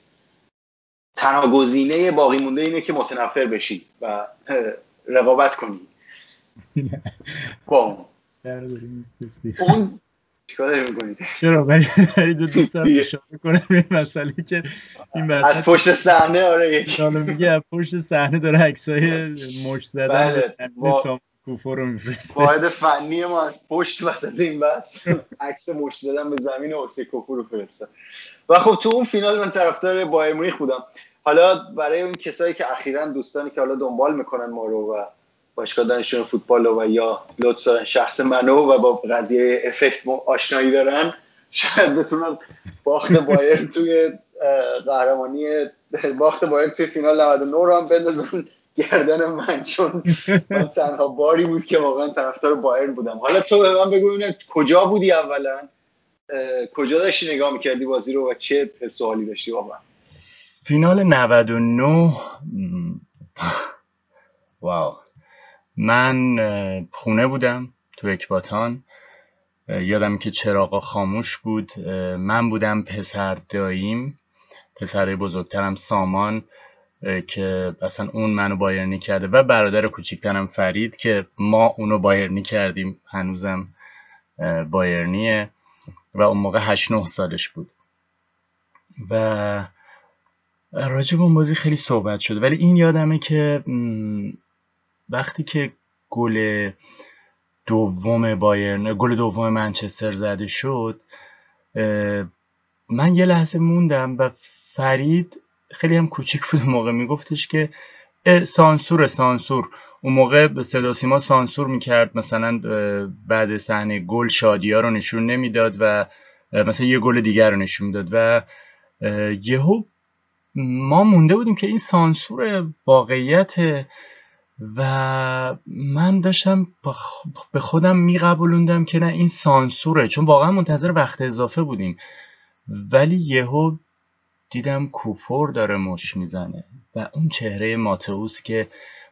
تنها گزینه باقی مونده اینه که متنفر بشی و رقابت کنی. با اون چیکار داری می‌کنی؟ چرا؟ ولی دو دوست دارم اشاره کنم این مسئله که این از پشت صحنه آره. حالا میگه از پشت صحنه داره عکسای مش زدن بله. کوفو رو میفرسته. واحد فنی ما از پشت وسط این بس. عکس مش زدن به زمین اوسی کوفو رو فرسته. و خب تو اون فینال من طرفدار بایر مونیخ بودم. حالا برای اون کسایی که اخیرا دوستانی که حالا دنبال می‌کنن ما رو و باشگاه دانشجویان فوتبال و یا دارن شخص منو و با قضیه افکت آشنایی دارن شاید بتونن باخت بایر توی قهرمانی باخت بایر توی فینال 99 رو هم بندازن گردن من چون من تنها باری بود که واقعا طرفدار بایرن بودم. حالا تو به من بگو کجا بودی اولا؟ کجا داشتی نگاه می‌کردی بازی رو و چه سوالی داشتی واقعا؟ فینال 99 واو. من خونه بودم تو اکباتان. یادم که چراغا خاموش بود. من بودم پسر داییم. پسر بزرگترم سامان که اصلا اون منو بایرنی کرده و برادر کوچیکترم فرید که ما اونو بایرنی کردیم. هنوزم بایرنیه و اون موقع 8 9 سالش بود. و راجب اون بازی خیلی صحبت شده ولی این یادمه که وقتی که گل دوم بایرن گل دوم منچستر زده شد من یه لحظه موندم و فرید خیلی هم کوچیک بود موقع میگفتش که سانسور سانسور. اون موقع صدا سیما سانسور می‌کرد مثلا بعد صحنه گل شادی ها رو نشون نمی‌داد و مثلا یه گل دیگر رو نشون می‌داد و یهو ما مونده بودیم که این سانسور واقعیت و من داشتم به خودم میقبولوندم که نه این سانسوره. چون واقعا منتظر وقت اضافه بودیم. ولی یهو دیدم کوپور داره مش می‌زنه. و اون چهره ماتئوس که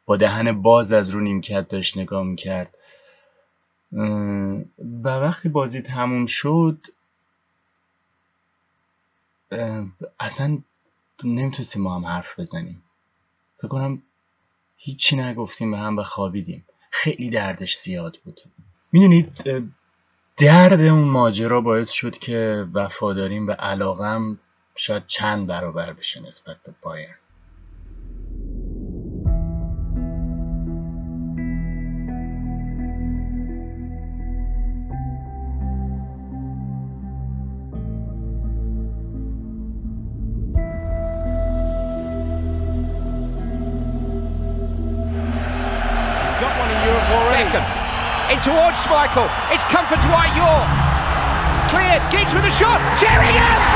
با دهن باز از رو نیمکت داشت نگاه می‌کرد. و وقتی بازی تموم شد اصلا نمی‌تونستیم ما هم حرف بزنیم. فکر کنم هیچی نگفتیم به هم و خوابیدیم. خیلی دردش زیاد بود. می‌دونید درد اون ماجرا باعث شد که وفاداریم و علاقم شاید چند برابر بشه نسبت به بایرن It's come for Dwight York. Cleared. Giggs with a shot. Sheringham!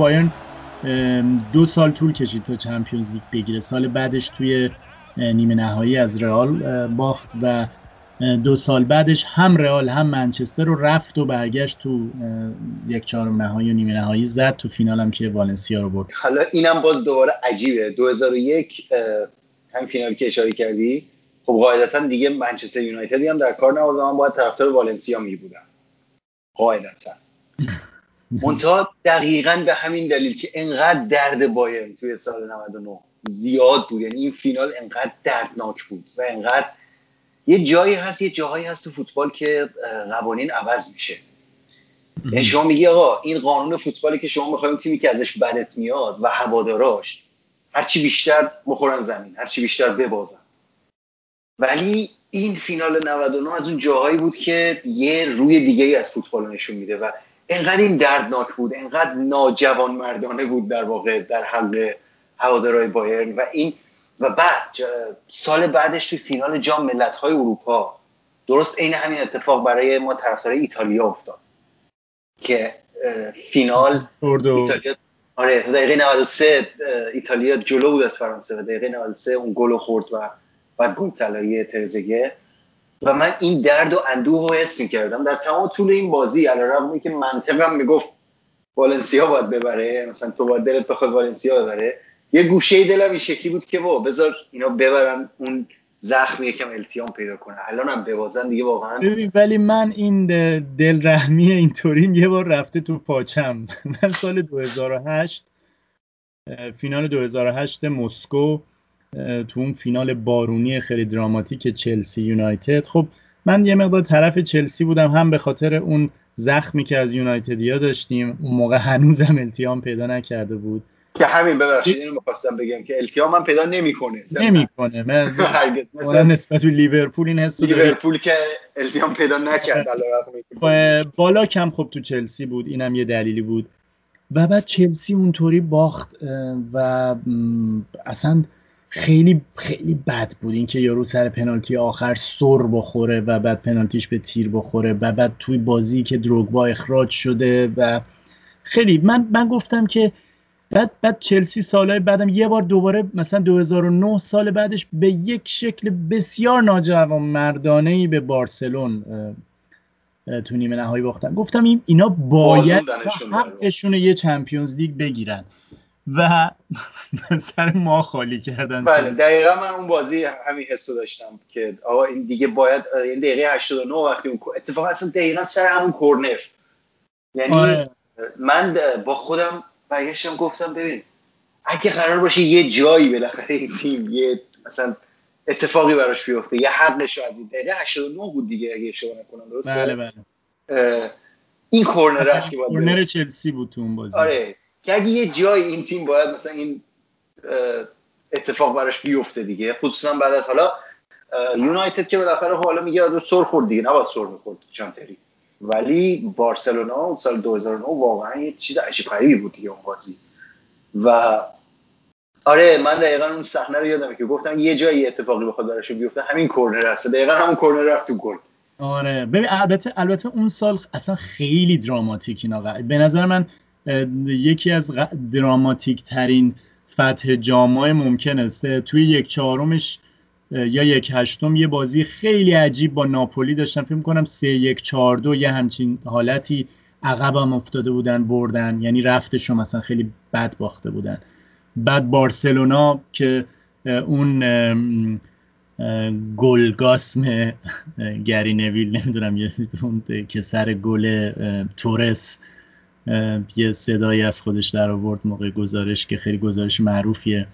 بایرن دو سال طول کشید تا چمپیونز لیگ بگیره. سال بعدش توی نیمه نهایی از رئال باخت و دو سال بعدش هم رئال هم منچستر رو رفت و برگشت تو یک چهارم نهایی و نیمه نهایی زد تو فینال هم که والنسیا رو برد. حالا اینم باز دوباره عجیبه. 2001 هم فینال که اشاره کردی خب قاعدتا دیگه منچستر یونایتدی هم در کار نبود من باید طرفدار والنسیا می بودم قاعدتا. منتها دقیقا به همین دلیل که انقدر درد بایرن توی سال 99 زیاد بود. یعنی این فینال انقدر دردناک بود و انقدر یه جایی هست یه جاهایی هست تو فوتبال که قوانین عوض میشه. یعنی شما میگی آقا این قانون فوتبالی که شما می‌خوایم تیمی که ازش بدت میاد و هواداراش هرچی بیشتر بخورن زمین هرچی بیشتر ببازن. ولی این فینال 99 از اون جاهایی بود که یه روی دیگه ای از فوتبال نشون میده و انقدر این دردناک بود انقدر ناجوان مردانه بود در واقع در حق هوادارهای بایرن و این و بعد سال بعدش توی فینال جام ملت‌های اروپا درست عین همین اتفاق برای ما طرفدارای ایتالیا افتاد که فینال ایتالیا آره دقیقه 93 ایتالیا جلو بود از فرانسه و دقیقه 93 اون گل خورد و بعد گل طلایی ترزگه. و من این درد و اندوه رو حس می‌کردم. در تمام طول این بازی علیرغم که منطقم می‌گفت والنسیا باید ببره مثلا تو باید دلت بخواد والنسیا ببره. یه گوشه دلم این شکلی بود که با بذار اینا ببرن اون زخم یکم التیام پیدا کنه. الان هم ببازن دیگه واقعا. ولی من این دل رحمی اینطوریم یه بار رفته تو پاچم. من سال 2008 فینال 2008 مسکو تو اون فینال بارونی خیلی دراماتیک چلسی یونایتد. خب من یه مقدار طرف چلسی بودم هم به خاطر اون زخمی که از یونایتدیا داشتیم اون موقع هنوزم التیام پیدا نکرده بود. که همین ببخشید اینو می‌خواستم بگم که التیام من پیدا نمی‌کنه. نمی‌کنه. من نسبت به لیورپول این حسو لیورپول که التیام پیدا نکرد بالا کم خب تو چلسی بود اینم یه دلیلی بود. و بعد چلسی اونطوری باخت و اصلا خیلی خیلی بد بود. اینکه یارو سر پنالتی آخر سر بخوره و بعد پنالتیش به تیر بخوره و بعد توی بازی که دروگبا اخراج شده و خیلی. من من گفتم که بعد بعد چلسی سالهای بعدم یه بار دوباره مثلا 2009 سال بعدش به یک شکل بسیار ناجوان مردانه ای به بارسلون تو نیمه نهایی باختن. گفتم این اینا باید حقشون یه چمپیونز لیگ بگیرن. و سر ما خالی کردن. بله دقیقا من اون بازی همین حسو داشتم که آقا این دیگه باید این دقیقه 89 وقتی اون اتفاقا اصلا دقیقا سر همون کورنر. یعنی آره. من با خودم برگشتم گفتم ببین اگه قرار باشه یه جایی بالاخره این تیم یه مثلا اتفاقی براش بیفته یه حقش از این دقیقه 89 بود دیگه اگه اشتباه نکنم درسته؟ بله بله. این کورنر است که کورنر چلسی بود تو اون بازی. آره. که اگه یه جایی این تیم باید مثلا این اتفاق براش بیفته دیگه خصوصا بعد از حالا یونایتد که بالاخره خب حالا میگه سر خورد دیگه نباید سر می‌خورد جانتری ولی بارسلونا اون سال 2009 واقعا یه چیز عجیب غریبی بود دیگه اون بازی. و آره من دقیقا اون صحنه رو یادمه که گفتم یه جایی اتفاقی بخواد براش بیفته همین کورنر است. دقیقا همون کورنر رفت تو گل. آره. ببین البته البته اون سال اصلا خیلی دراماتیک اینا. به نظر من یکی از دراماتیک ترین فتح جامای ممکن است توی یک چهارمش یا یک هشتم یه بازی خیلی عجیب با ناپولی داشتن. فکر کنم سه یک چهار دو یه همچین حالتی عقب هم افتاده بودن بردن. یعنی رفتشون مثلا خیلی بد باخته بودن. بعد بارسلونا که اون گلگاسم گری نویل نمی‌دونم یه که سر گل تورس یه صدایی از خودش در آورد موقع گزارش که خیلی گزارش معروفیه.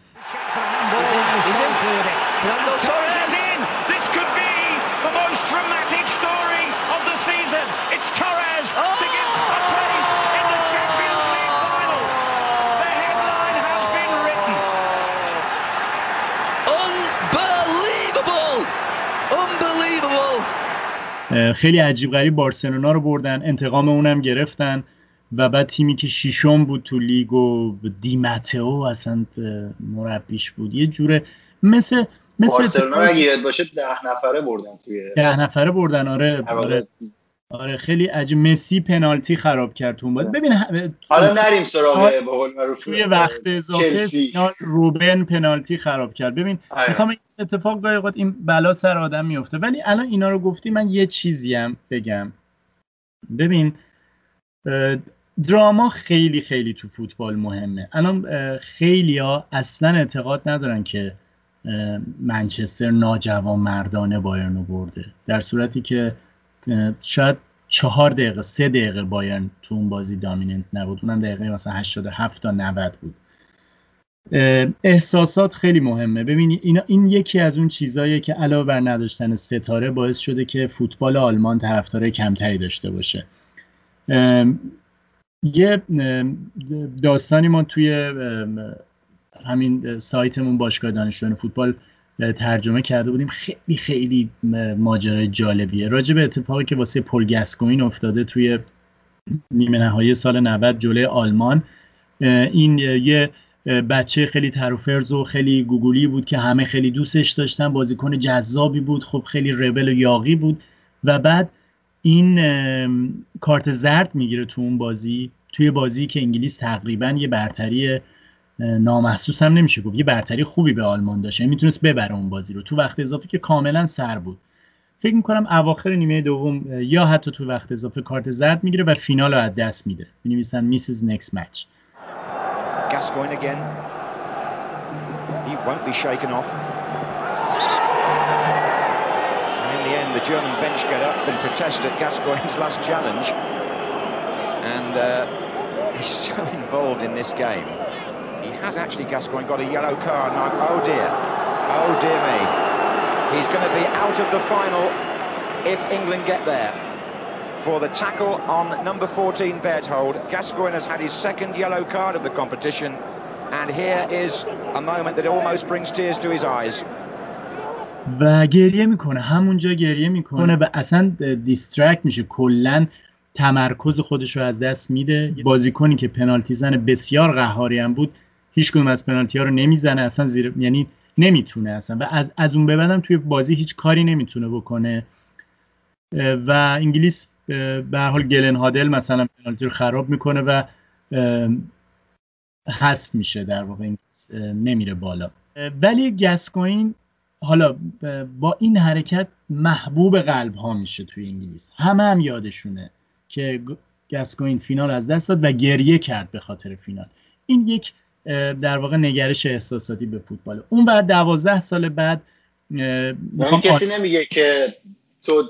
خیلی عجیب غریب بارسلونا رو بردن انتقام اونم گرفتن. و بعد تیمی که شیشم بود تو لیگ و دیمتئو اصلا مربیش بود. یه جوره مثل مثل بارسلونا اگه باشه ده نفره بردن توی ده نفره بردن آره آره, آره خیلی عجیب. مسی پنالتی خراب کرد تو بود ببین حالا نریم سراغ توی وقت اضافه روبن پنالتی خراب کرد. ببین آره. می‌خوام این اتفاق گاهی این بلا سر آدم میفته ولی الان اینا رو گفتی من یه چیزی هم بگم. ببین دراما خیلی خیلی تو فوتبال مهمه. الان خیلی ها اصلا اعتقاد ندارن که منچستر ناجوان مردانه بایرن رو برده. در صورتی که شاید چهار دقیقه سه دقیقه بایرن تو اون بازی دامیننت نبود. اونم دقیقه مثلا 87 تا 90 بود. احساسات خیلی مهمه. ببینید این, این یکی از اون چیزاییه که علاوه بر نداشتن ستاره باعث شده که فوتبال آلمان طرفدار کمتری داشته باشه. یه داستانی ما توی همین سایتمون باشگاه دانشجویان فوتبال ترجمه کرده بودیم. خیلی خیلی ماجرای جالبیه. راجع به اتفاقی که واسه پل گسکوین افتاده توی نیمه نهایی سال 90 جلوی آلمان این یه بچه خیلی تروفرز و خیلی گوگولی بود که همه خیلی دوستش داشتن بازیکن جذابی بود خب خیلی ربل و یاقی بود. و بعد این کارت زرد می‌گیره تو اون بازی. توی بازی که انگلیس تقریبا یه برتری نامحسوس هم نمیشه گفت یه برتری خوبی به آلمان داشته یعنی می‌تونست ببره اون بازی رو. تو وقت اضافه که کاملا سر بود. فکر می‌کنم اواخر نیمه دوم یا حتی تو وقت اضافه کارت زرد می‌گیره و فینال رو از دست میده. می‌نویسن میسز نکست مچ. The he's so involved in this game. He has actually, Gascoigne, got a yellow card now. Oh dear. Oh dear me. He's going to be out of the final if England get there. For the tackle on number 14, Berthold. Gascoigne has had his second yellow card of the competition. And here is a moment that almost brings tears to his eyes. و گریه میکنه همونجا گریه میکنه و اصلا دیسترکت میشه کلا تمرکز خودش رو از دست میده. بازیکنی که پنالتی زن بسیار قهاری هم بود هیچ کدوم از پنالتی ها رو نمی‌زنه اصلا زیر یعنی نمی‌تونه اصلا. و از, از اون به توی بازی هیچ کاری نمی‌تونه بکنه. و انگلیس به حال گلن هادل مثلا پنالتی رو خراب می‌کنه و حذف میشه در واقع. نمیره بالا. ولی گسکوین حالا با این حرکت محبوب قلب ها میشه توی انگلیس. همه هم یادشونه. که گسکوین فینال از دست داد و گریه کرد به خاطر فینال. این یک در واقع نگرش احساساتی به فوتبال. اون بعد دوازده سال بعد کسی نمیگه که تو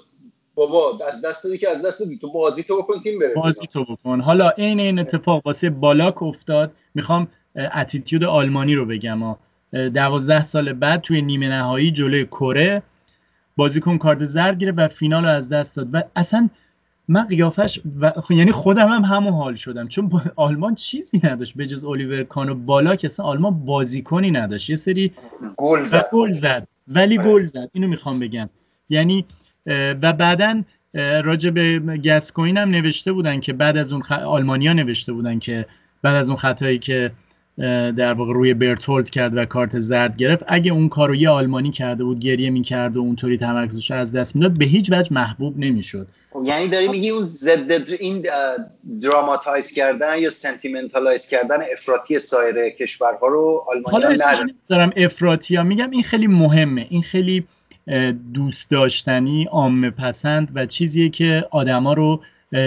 بابا از دست دادی که از دست دادی. تو بازی تو بکن تیم بره بازی تو بکن. حالا این این اتفاق واسه بالاک افتاد. می‌خوام اتیتیود آلمانی رو بگم. دوازده سال بعد توی نیمه نهایی جلوی کره بازیکن کارت زرد گیره و فینال رو از دست داد. و اصلا من قیافش و یعنی خودم هم همون حال شدم. چون آلمان چیزی نداشت به جز الیور کانو بالا که اصلا آلمان بازیکنی نداشت. یه سری گل زد. گل زد. ولی گل زد. اینو می‌خوام بگم. یعنی و بعدا راجع به گسکوین هم نوشته بودن که بعد از اون خ... آلمانیا نوشته بودن که بعد از اون خطایی که در واقع روی برتولد کرد و کارت زرد گرفت. اگه اون کارو یه آلمانی کرده بود گریه می‌کرد و اونطوری تمرکزش از دست می‌داد به هیچ وجه محبوب نمی‌شد. خب، یعنی داری میگی اون ضد این dramatize کردن یا sentimentalize کردن افراطی سایر کشورها رو آلمانی حالا دارم افراطی ها میگم این خیلی مهمه. این خیلی دوست داشتنی عامه پسند و چیزیه که آدما رو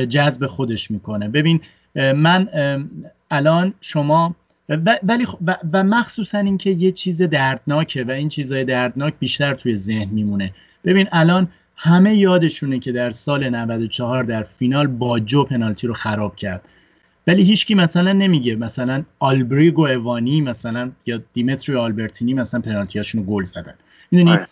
جذب خودش می‌کنه. ببین من الان شما ولی و, و مخصوصا اینکه یه چیز دردناکه و این چیزهای دردناک بیشتر توی ذهن میمونه. ببین الان همه یادشونه که در سال 94 در فینال با جو پنالتی رو خراب کرد. ولی هیچکی مثلا نمیگه مثلا آلبریگو اوانی مثلا یا دیمتری آلبرتینی مثلا پنالتیاشون رو گل زدن. می‌دونی؟ آره.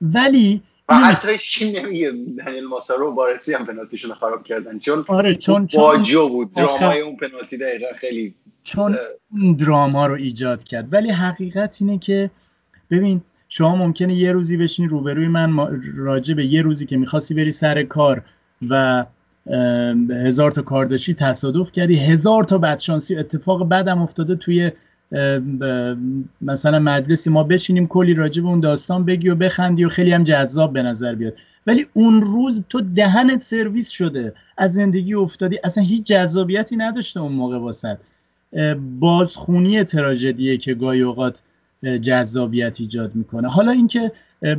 ولی و حتی چی نمیگه دنیل ماسارو بارسی هم پنالتیشون خراب کردن. چون آره چون با جو بود. درامای اون پنالتی دقیقا خیلی چون اون دراما رو ایجاد کرد. ولی حقیقت اینه که ببین شما ممکنه یه روزی بشینی روبروی من راجع به یه روزی که می‌خواستی بری سر کار و هزار تا کار داشتی تصادف کردی. هزار تا بدشانسی اتفاق بدم افتاده توی مثلا مجلسی. ما بشینیم کلی راجع به اون داستان بگی و بخندی و خیلی هم جذاب به نظر بیاد. ولی اون روز تو دهنت سرویس شده. از زندگی افتادی. اصلا هیچ جذابیتی نداشته اون موقع واسط. بازخونی تراژدیه که گاهی اوقات جذابیت ایجاد می‌کنه. حالا اینکه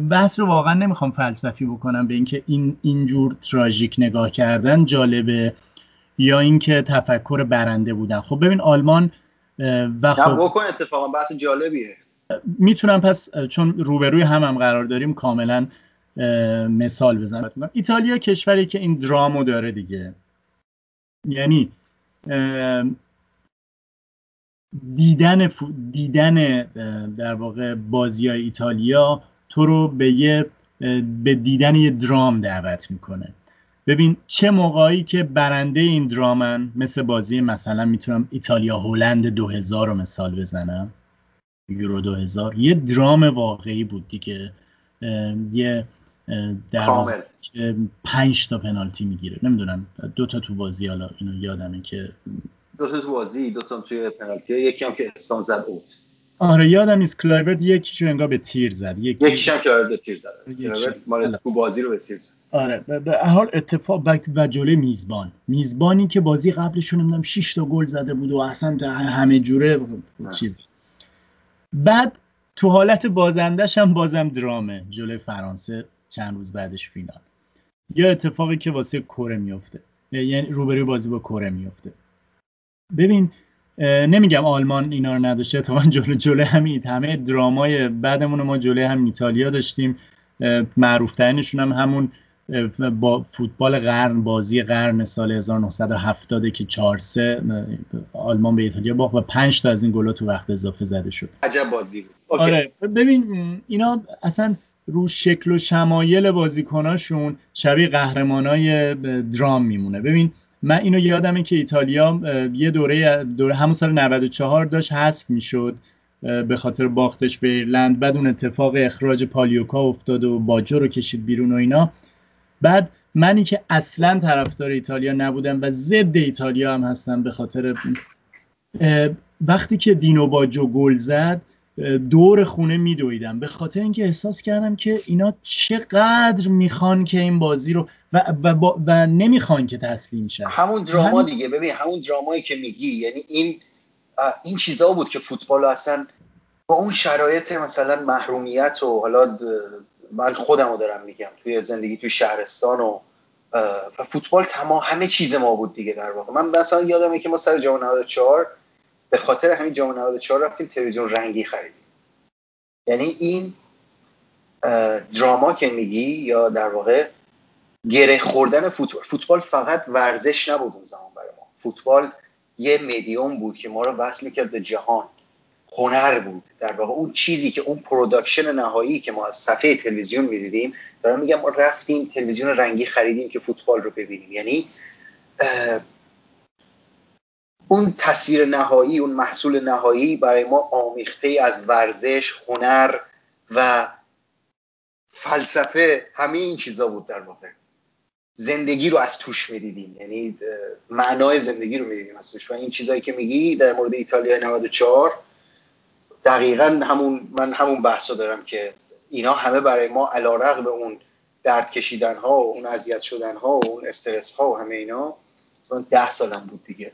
بحث رو واقعا نمی‌خوام فلسفی بکنم به اینکه این اینجور تراژیک نگاه کردن جالبه یا اینکه تفکر برنده بودن. خب ببین آلمان و خب بکن اتفاقا بحث جالبیه. می‌تونم پس چون روبروی هم هم قرار داریم کاملا مثال بزنم. ایتالیا کشوری که این درامو داره دیگه. یعنی دیدن دیدن در واقع بازی های ایتالیا تو رو به یه به دیدن یه درام دعوت می‌کنه. ببین چه موقعی که برنده این درامن مثل بازی مثلا می‌تونم ایتالیا هلند 2000 رو مثال بزنم یورو 2000 یه درام واقعی بود دیگه. یه در پنج تا پنالتی می‌گیره. نمی‌دونم دو تا تو بازی حالا اینو یادمه که دو تا بازی دو تا توی پنالتی یکی هم که استام زد اوت. آره یادم نیست کلایورت یکیشو انگار به تیر زد. یک یکیش هم کلایورت به تیر زد. کلایورت مال تو بازی رو به تیر زد. آره به حال اتفاق و جلوی میزبان. میزبانی که بازی قبلشون نمی‌دونم 6 تا گل زده بود و اصلا همه جوره چیزی بعد تو حالت بازندش هم بازم درامه جلوی فرانسه چند روز بعدش فینال. یا اتفاقی که واسه کره میفته یعنی روبروی بازی با کره میفته ببین نمیگم آلمان اینا رو نداشته اتفاقا جلو جلو همین همه درامای بعدمون ما جلو هم ایتالیا داشتیم. معروف ترینشون هم همون با فوتبال قرن بازی قرن سال 1970 که 4 3 آلمان به ایتالیا باخت و 5 تا از این گل‌ها تو وقت اضافه زده شد. عجب بازی بود. آره. ببین اینا اصلا رو شکل و شمایل بازیکناشون شبیه قهرمانای درام میمونه. ببین من اینو یادمه که ایتالیا یه دوره, دوره همون سال 94 داشت حذف می‌شد به خاطر باختش به ایرلند. بعد اون اتفاق اخراج پالیوکا افتاد و باجو رو کشید بیرون و اینا. بعد منی که اصلا طرفدار ایتالیا نبودم و ضد ایتالیا هم هستم به خاطر وقتی که دینو باجو گل زد دور خونه میدویدم. به خاطر اینکه احساس کردم که اینا چقدر می‌خوان که این بازی رو و, و, و نمی‌خوان که تسلیم شن. همون دراما دیگه. ببین همون درامایی که میگی یعنی این این چیزا بود که فوتبال اصلا با اون شرایط مثلا محرومیت و حالا من خودم رو دارم میگم توی زندگی توی شهرستان و و فوتبال تمام همه چیز ما بود دیگه در واقع. من مثلا یادمه که ما سر جام 94 به خاطر همین جام 94 رفتیم تلویزیون رنگی خریدیم. یعنی این دراما که میگی یا در واقع گره خوردن فوتبال فوتبال فقط ورزش نبود اون زمان برای ما. فوتبال یه مدیوم بود که ما رو وصل می‌کرد به جهان. هنر بود. در واقع اون چیزی که اون production نهایی که ما از صفحه تلویزیون می‌دیدیم دارم میگم ما رفتیم تلویزیون رنگی خریدیم که فوتبال رو ببینیم. یعنی اون تصویر نهایی اون محصول نهایی برای ما آمیخته از ورزش هنر و فلسفه همه این چیزا بود در واقع. زندگی رو از توش می‌دیدیم. یعنی معنای زندگی رو می‌دیدیم از توش. و این چیزایی که میگی در مورد ایتالیا 94 دقیقا همون من همون بحث دارم که اینا همه برای ما به اون درد کشیدن ها و اون اذیت شدن ها و اون استرس ها و همه اینا من ده سالم بود دیگه.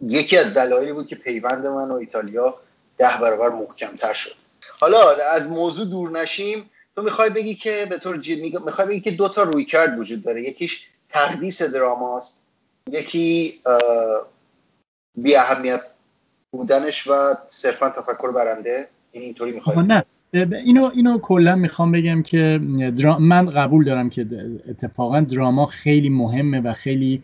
یکی از دلایلی بود که پیوند من و ایتالیا ده برابر محکمتر شد. حالا از موضوع دور نشیم تو می‌خوای بگی که به طور جد می‌خوای بگی که دو تا روی کرد وجود داره. یکیش تقدیس دراماست یکی بی اهمیت بودنش و صرفا تفکر برنده. این اینطوری می‌خوای نه. اینو اینو کلا می‌خوام بگم که من قبول دارم که اتفاقا دراما خیلی مهمه و خیلی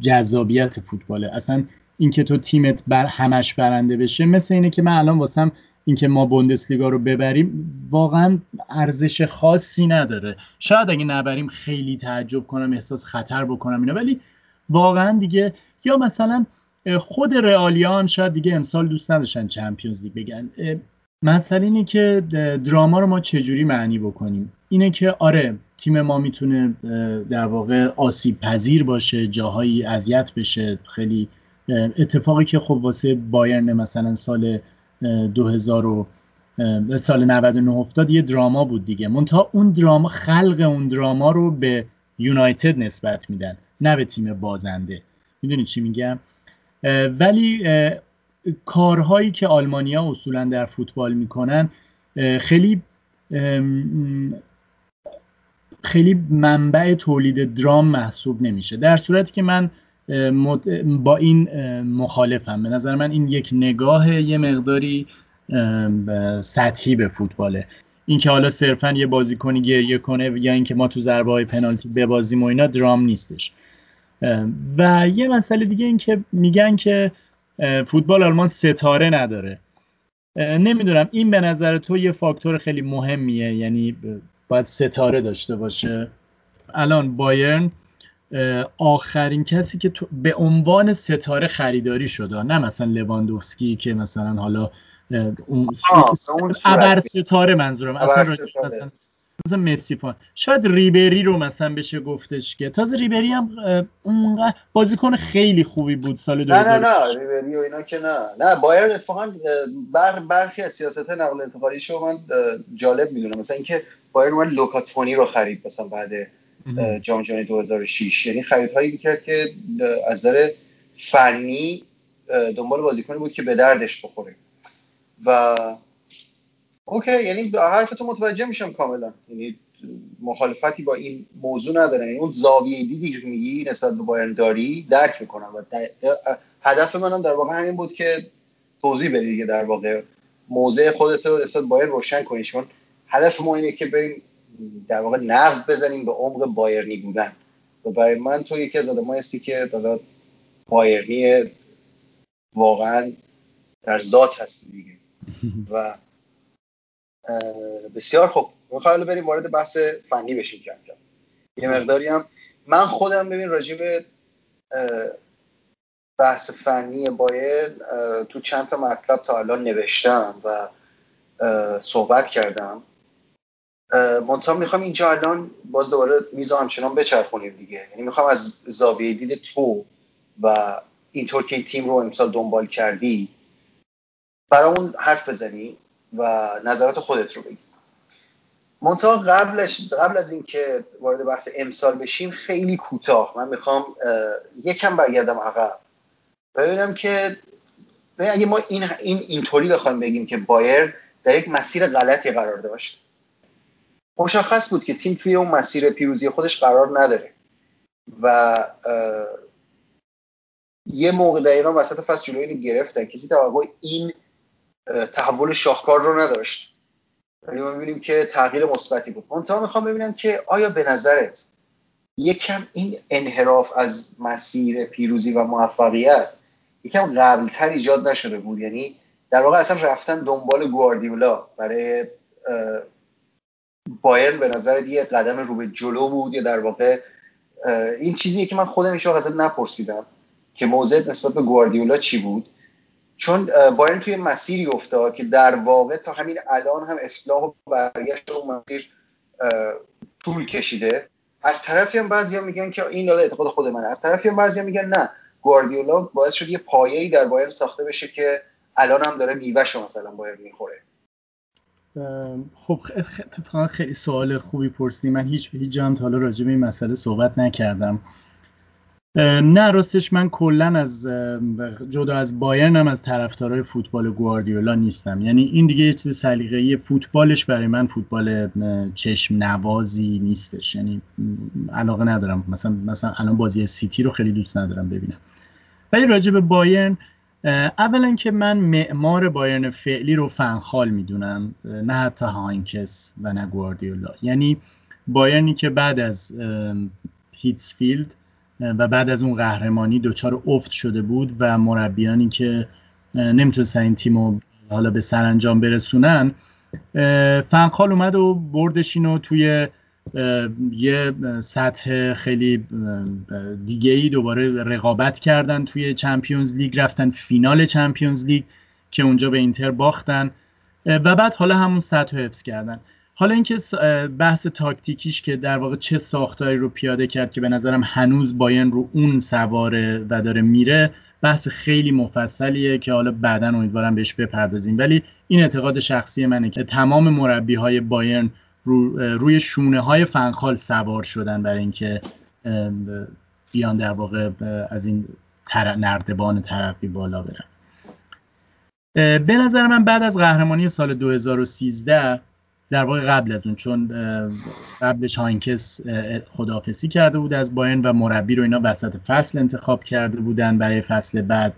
جذابیت فوتباله. اصلا اینکه تو تیمت بر همش برنده بشه مثل اینه که من الان واسم اینکه ما بوندسلیگا رو ببریم واقعا ارزش خاصی نداره. شاید اگه نبریم خیلی تعجب کنم احساس خطر بکنم اینا ولی واقعا دیگه یا مثلا خود رئالیا هم شاید دیگه امسال دوست نداشتن چمپیونز لیگ بگن. مثلا اینه که دراما رو ما چجوری معنی بکنیم؟ اینه که آره تیم ما می‌تونه در واقع آسیب پذیر باشه جاهایی اذیت بشه. خیلی اتفاقی که خب واسه بایرن مثلا سال 2000 سال 99 افتاد یه دراما بود دیگه. منتها اون دراما خلق اون دراما رو به یونایتد نسبت میدن نه به تیم بازنده. می‌دونی چی میگم؟ ولی کارهایی که آلمانیا اصولا در فوتبال می‌کنن خیلی خیلی منبع تولید درام محسوب نمیشه. در صورتی که من با این مخالفم. به نظر من این یک نگاه یه مقداری سطحی به فوتباله. اینکه حالا صرفا یه بازیکنی گریه کنه یا اینکه ما تو ضربه های پنالتی ببازیم و اینا درام نیستش. و یه مسئله دیگه این که میگن که فوتبال آلمان ستاره نداره. نمی‌دونم این به نظر تو یه فاکتور خیلی مهمیه یعنی باید ستاره داشته باشه. الان بایرن آخرین کسی که به عنوان ستاره خریداری شده نه مثلا لواندوفسکی که مثلا حالا اون ابر ستاره منظورم اصلا مثلا مثلا مسی پان شاید ریبری رو مثلا بشه گفتش که. تازه ریبری هم اونقدر بازیکن خیلی خوبی بود سال 2000 نه نه نه ریبری و اینا که نه. نه بایر اتفاقا بر برخی از سیاست نقل انتقالی شو من جالب می‌دونم. مثلا اینکه بایر من لوکاتونی رو خرید مثلا بعد جام جهانی 2006 یعنی خریدهایی می‌کرد که از نظر فنی دنبال بازیکنی بود که به دردش بخوره. و اوکی یعنی حرفتون متوجه میشم کاملا. یعنی مخالفتی با این موضوع ندارم یعنی اون زاویه دیدی که میگی نسبت به بایرن داری درک می‌کنم. و هدف منم در واقع همین بود که توضیح بدی که در واقع موضع خودت رو نسبت بایرن روشن کنی. چون هدف ما اینه که بریم در واقع نقد بزنیم به عمق بایرنی بودن. و برای من تو یکی از آدمایی هستی که دادا بایرنی واقعا در ذات هستی دیگه. و بسیار خوب. می‌خوام بریم وارد بحث فنی بشیم کم کم یه مقداری هم من خودم ببین راجع به بحث فنی بایر تو چند تا مطلب تا الان نوشتم و صحبت کردم. منتها می‌خوام اینجا الان باز دوباره میزا همچنان بچرخونیم دیگه. یعنی می‌خوام از زاویه دید تو و اینطور که تیم رو امسال دنبال کردی برای اون حرف بزنی. و نظرات خودت رو بگی. منتها قبلش قبل از اینکه وارد بحث امسال بشیم خیلی کوتاه. من می‌خوام یکم برگردم عقب. ببینم که اگه ما این این اینطوری بخوایم بگیم که بایر در یک مسیر غلطی قرار داشت مشخص بود که تیم توی اون مسیر پیروزی خودش قرار نداره. و یه موقع دقیقا وسط فصل جلوی گرفتن. کسی توقع این تحول شاهکار رو نداشت. ولی ما می‌بینیم که تغییر مثبتی بود. منتها می‌خوام ببینم که آیا به نظرت یکم این انحراف از مسیر پیروزی و موفقیت یکم قبلتر ایجاد نشده بود؟ یعنی در واقع اصلا رفتن دنبال گواردیولا برای بایرن به نظر یه قدم رو به جلو بود یا در واقع این چیزیه که من خودم ایش ازت نپرسیدم که موضع نسبت به گواردیولا چی بود؟ چون بایرن توی مسیری افتاد که در واقع تا همین الان هم اصلاح و برگشت اون مسیر طول کشیده از طرفی هم بعضی هم میگن که این اعتقاد خود منه. از طرفی هم بعضی هم میگن نه. گواردیولا باعث شد یه پایه‌ای در بایرن ساخته بشه که الان هم داره میوهشو مثلا بایرن می‌خوره. خب خیلی سوال خوبی پرسیدی. من هیچ هیچ جان حالا راجع به این مسئله صحبت نکردم. نه راستش من کلا از جدا از بایرن هم از طرفدارای فوتبال گواردیولا نیستم. یعنی این دیگه یه چیز سلیقه‌ای فوتبالش برای من فوتبال چشم نوازی نیستش. یعنی علاقه ندارم. مثلا مثلا الان بازی سیتی رو خیلی دوست ندارم ببینم. ولی راجع به بایرن اولا که من معمار بایرن فعلی رو فنخال می‌دونم نه حتی هاینکس و نه گواردیولا. یعنی بایرنی که بعد از هیتسفیلد و بعد از اون قهرمانی دچار افت شده بود و مربیانی که نمی‌تونستن این تیم رو حالا به سرانجام برسونن فنخال اومد و بردش اینو توی یه سطح خیلی دیگه ای دوباره رقابت کردن توی چمپیونز لیگ رفتن فینال چمپیونز لیگ که اونجا به اینتر باختن و بعد حالا همون سطح حفظ کردن. حالا اینکه بحث تاکتیکیش که در واقع چه ساختاری رو پیاده کرد که به نظرم هنوز باین رو اون سواره و داره میره بحث خیلی مفصلیه که حالا بعدا امیدوارم بهش بپردازیم. ولی این اعتقاد شخصی منه که تمام مربی های بایرن رو روی شونه های فنخال سوار شدن برای اینکه بیان در واقع از این تر... نردبان ترقی بالا برن. به نظر من بعد از قهرمانی سال 2013 در واقع قبل از اون چون قبلش هاینکس خدافسی کرده بود از باین و مربی رو اینا وسط فصل انتخاب کرده بودن برای فصل بعد.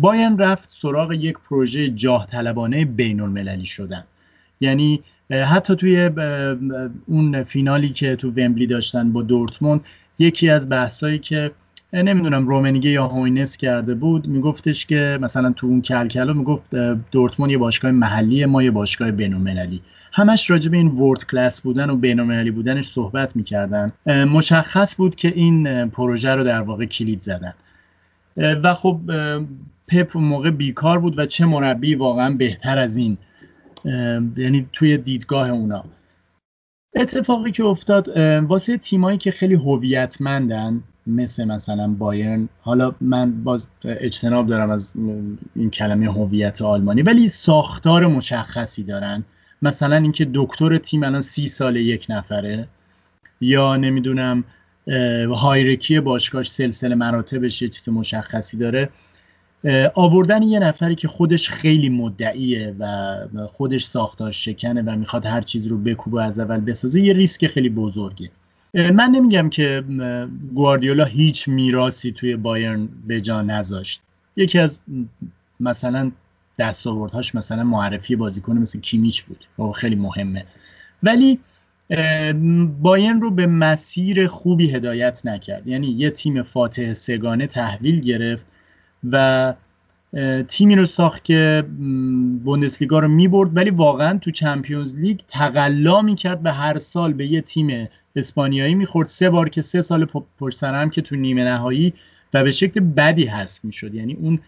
باین رفت سراغ یک پروژه جاه طلبانه بین المللی شدن. یعنی حتی توی اون فینالی که تو ومبلی داشتن با دورتموند یکی از بحثایی که نمی‌دونم رومنیگه یا هوینس کرده بود. میگفتش که مثلا تو اون کلکلا می‌گفت دورتموند یه باشگاه محلی ما یه باشگاه بین‌المللی. همش راجع این ورد کلاس بودن و بین‌المللی بودنش صحبت می‌کردن. مشخص بود که این پروژه رو در واقع کلید زدن. و خب پپ موقع بیکار بود و چه مربی واقعا بهتر از این. یعنی توی دیدگاه اونا. اتفاقی که افتاد واسه تیمایی که خیلی هویتمندن مثل مثلا بایرن. حالا من باز اجتناب دارم از این کلمه هویت آلمانی ولی ساختار مشخصی دارن. مثلا اینکه دکتر تیم الان سی سال یک نفره یا نمی‌دونم هایرکی باشگاهش سلسله مراتبش یه چیز مشخصی داره. آوردن یه نفری که خودش خیلی مدعیه و خودش ساختار شکنه و می‌خواد هر چیز رو بکوبه از اول بسازه یه ریسک خیلی بزرگه. من نمیگم که گواردیولا هیچ میراسی توی بایرن به جا نذاشت. یکی از مثلا دستاوردهاش مثلا معرفی بازیکن مثل کیمیچ بود و خیلی مهمه. ولی باین رو به مسیر خوبی هدایت نکرد. یعنی یه تیم فاتح سگانه تحویل گرفت و تیمی رو ساخت که بوندسلیگا رو می‌برد ولی واقعا تو چمپیونز لیگ تقلا می‌کرد به هر سال به یه تیم اسپانیایی می‌خورد. سه بار که سه سال پشت هم که تو نیمه نهایی و به شکل بدی هست می‌شد. یعنی اون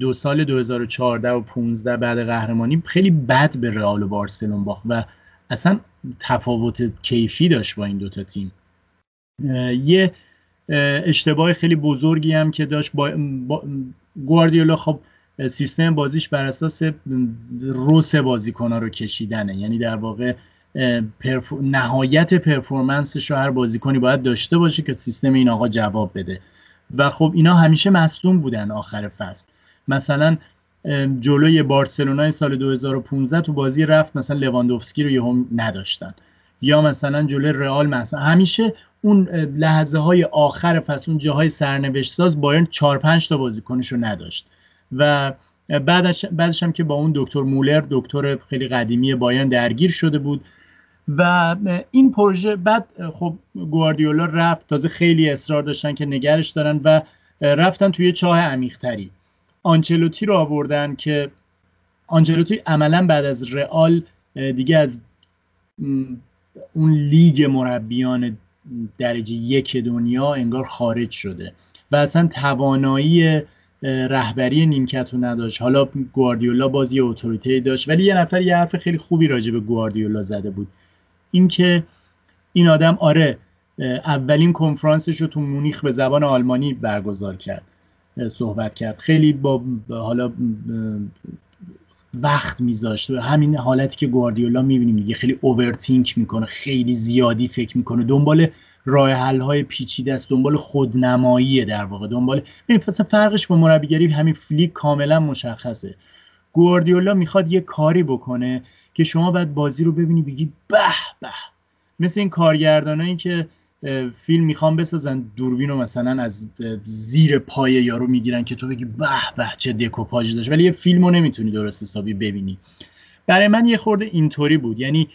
دو سال 2014 و 15 بعد قهرمانی خیلی بد به رئال و بارسلون باخت و اصلا تفاوت کیفی داشت با این دوتا تیم. یه اشتباه خیلی بزرگی هم که داشت با گواردیولا خب سیستم بازیش بر اساس روس بازیکنها رو کشیدنه. یعنی در واقع نهایت پرفورمنسش رو هر بازیکنی باید داشته باشه که سیستم این آقا جواب بده. و خب اینا همیشه مصدوم بودن آخر فصل. مثلا جلوی بارسلونای سال 2015 تو بازی رفت مثلا لواندوفسکی رو یهو نداشتن. یا مثلا جلوی رئال مثلا همیشه اون لحظه های آخر فصل اون جاهای سرنوشت ساز بایرن 4 5 تا بازیکنش رو نداشت. و بعدش بعدش هم که با اون دکتر مولر دکتر خیلی قدیمی بایرن درگیر شده بود. و این پروژه بعد خب گواردیولا رفت. تازه خیلی اصرار داشتن که نگرش دارن و رفتن توی چاه عمیقتری. آنچلوتی رو آوردن که آنچلوتی عملا بعد از رئال دیگه از اون لیگ مربیان درجه یک دنیا انگار خارج شده و اصلا توانایی رهبری نیمکت رو نداشت. حالا گواردیولا بازی اتوریته داشت ولی یه نفر یه حرف خیلی خوبی راجع به گواردیولا زده بود. اینکه این آدم آره اولین کنفرانسش رو تو مونیخ به زبان آلمانی برگزار کرد صحبت کرد. خیلی با حالا وقت میذاشت همین حالتی که گواردیولا می‌بینیم دیگه خیلی اوورتینک می‌کنه خیلی زیادی فکر می‌کنه. دنبال راه حل های پیچیده است دنبال خودنمایی در واقع. دنبال ببین فرقش با مربیگری همین فلیک کاملا مشخصه. گواردیولا می‌خواد یه کاری بکنه که شما بعد بازی رو ببینی بگی به به. مثل این کارگردانایی که فیلم می‌خوام بسازن. دوربین رو مثلا از زیر پای یارو می‌گیرن که تو بگی به به چه دکوپاژ داشت. ولی یه فیلم رو نمی‌تونی درست حسابی ببینی. برای من یه خورده اینطوری بود. یعنی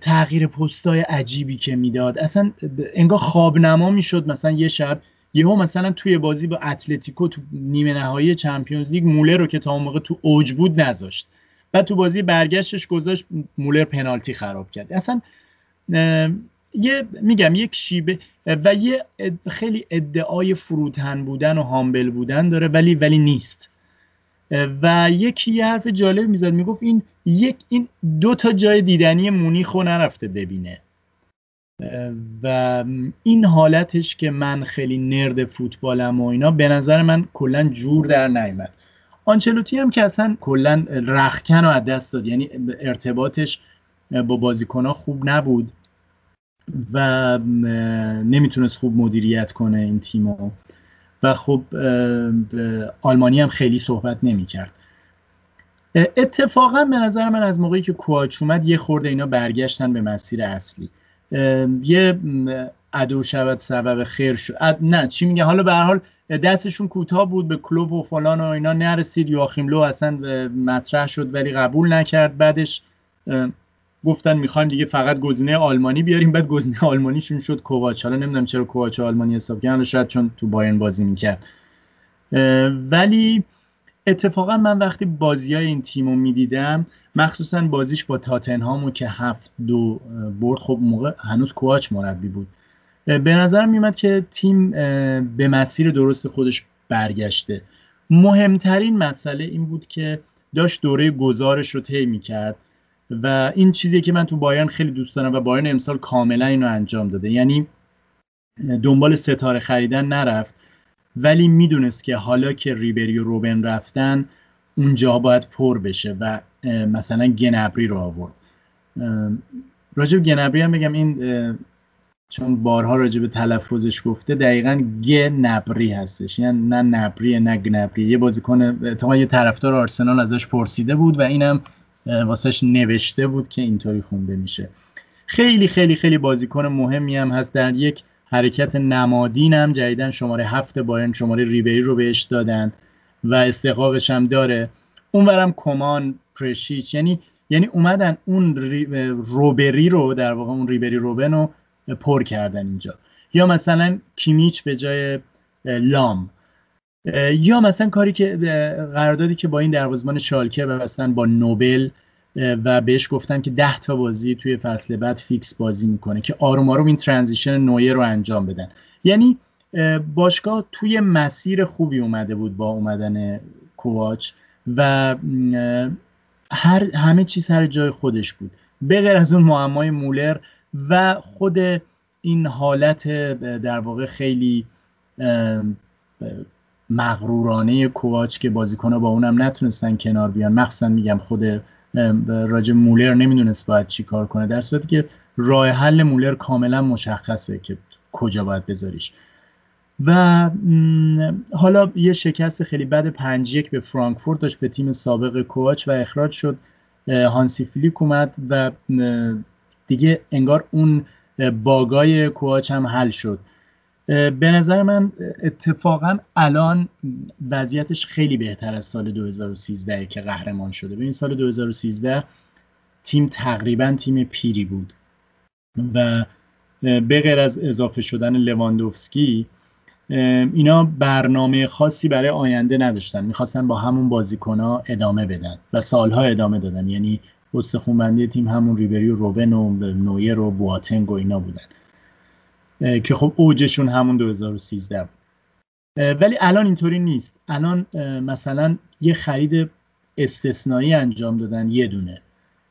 تغییر پستای عجیبی که می‌داد. اصلا انگار خواب نما می‌شد مثلا یه شب. یهو مثلا توی بازی با اتلتیکو تو نیمه نهایی چمپیونز لیگ مولر رو که تا اون موقع تو اوج بود نذاشت. بعد تو بازی برگشتش گذاشت مولر پنالتی خراب کرد. اصلا یه میگم یک شیبه و یه خیلی ادعای فروتن بودن و هامبل بودن داره ولی ولی نیست. و یکی یه حرف جالب می‌زد می‌گفت این یک این دو تا جای دیدنی مونیخو نرفته ببینه. و این حالتش که من خیلی نرد فوتبالم و اینا به نظر من کلا جور در نیامد آنچلوتی هم که اصلا کلا رخکن رو از دست داد یعنی ارتباطش با بازیکنها خوب نبود. و نمی‌تونست خوب مدیریت کنه این تیمو. و خب آلمانی هم خیلی صحبت نمی‌کرد. اتفاقا به نظر من از موقعی که کواچ اومد یه خورده اینا برگشتن به مسیر اصلی. یه عدو شود سبب خیر شد نه چی میگه؟ حالا به حال دستشون کوتاه بود به کلوب و فلان و اینا نرسید. یواخیم لو اصلا مطرح شد ولی قبول نکرد. بعدش گفتن می‌خوایم دیگه فقط گزینه آلمانی بیاریم. بعد گزینه آلمانیشون شد. کوواچ. حالا نمی‌دونم چرا کوواچ آلمانی حساب کردن. شاید چون تو بایرن بازی می‌کرد. ولی اتفاقا من وقتی بازی های این تیم رو می‌دیدم مخصوصا بازیش با تاتنهامو که هفت دو برد خب موقع هنوز کوواچ مربی بود. به نظر میومد که تیم به مسیر درست خودش برگشته. مهمترین مسئله این بود که داشت دوره گزارش رو طی می‌کرد. و این چیزی که من تو بایرن خیلی دوست دارم و بایرن امسال کاملا اینو انجام داده. یعنی دنبال ستاره خریدن نرفت ولی می‌دونست که حالا که ریبری و روبن رفتن اونجا باید پر بشه و مثلا گنبری رو آورد. راجب گنبری هم بگم این چون بارها راجب تلفظش گفته دقیقا گ نبری هستش. یعنی نه نبری نه گنبری یه بازیکن تا یه طرفدار آرسنال ازش پرسیده بود و اینم واسهش نوشته بود که اینطوری خونده میشه. خیلی خیلی خیلی بازیکن مهمی هم هست. در یک حرکت نمادین هم جدیدن شماره هفت بایرن شماره ریبری رو بهش دادن و استحقاقش هم داره. اونورم کومان پرشیچ یعنی یعنی اومدن اون روبری رو در واقع اون ریبری روبن رو پر کردن اینجا. یا مثلا کیمیچ به جای لام. یا مثلا کاری که قراردادی که با این دروازه‌بان شالکه بستن با نوبل و بهش گفتن که ده تا بازی توی فصل بعد فیکس بازی می‌کنه که آروم آروم این transition نویر رو انجام بدن. یعنی باشگاه توی مسیر خوبی اومده بود با اومدن کوواچ و هر همه چیز هر جای خودش بود. بغیر از اون معمای مولر و خود این حالت در واقع خیلی مغرورانه کوواچ که بازیکنها با اونم نتونستن کنار بیان. مخصوصا میگم خود راج مولر نمی‌دونست باید چی کار کنه در صورتی که راه حل مولر کاملا مشخصه که کجا باید بذاریش. و حالا یه شکست خیلی بد پنج یک به فرانکفورت داشت به تیم سابق کوچ و اخراج شد. هانسی فلیک اومد و دیگه انگار اون باگای کوچ هم حل شد. به نظر من اتفاقا الان وضعیتش خیلی بهتر از سال 2013 که قهرمان شده. به این سال 2013 تیم تقریبا تیم پیری بود و به غیر از اضافه شدن لواندوفسکی اینا برنامه خاصی برای آینده نداشتن. می‌خواستن با همون بازیکن ادامه بدن و سالها ادامه دادن. یعنی استخونبندی تیم همون ریبری و روبن و نویر و بواتنگ و اینا بودن. که خب اوجشون همون 2013 بود. ولی الان اینطوری نیست. الان مثلا یه خرید استثنایی انجام دادن یه دونه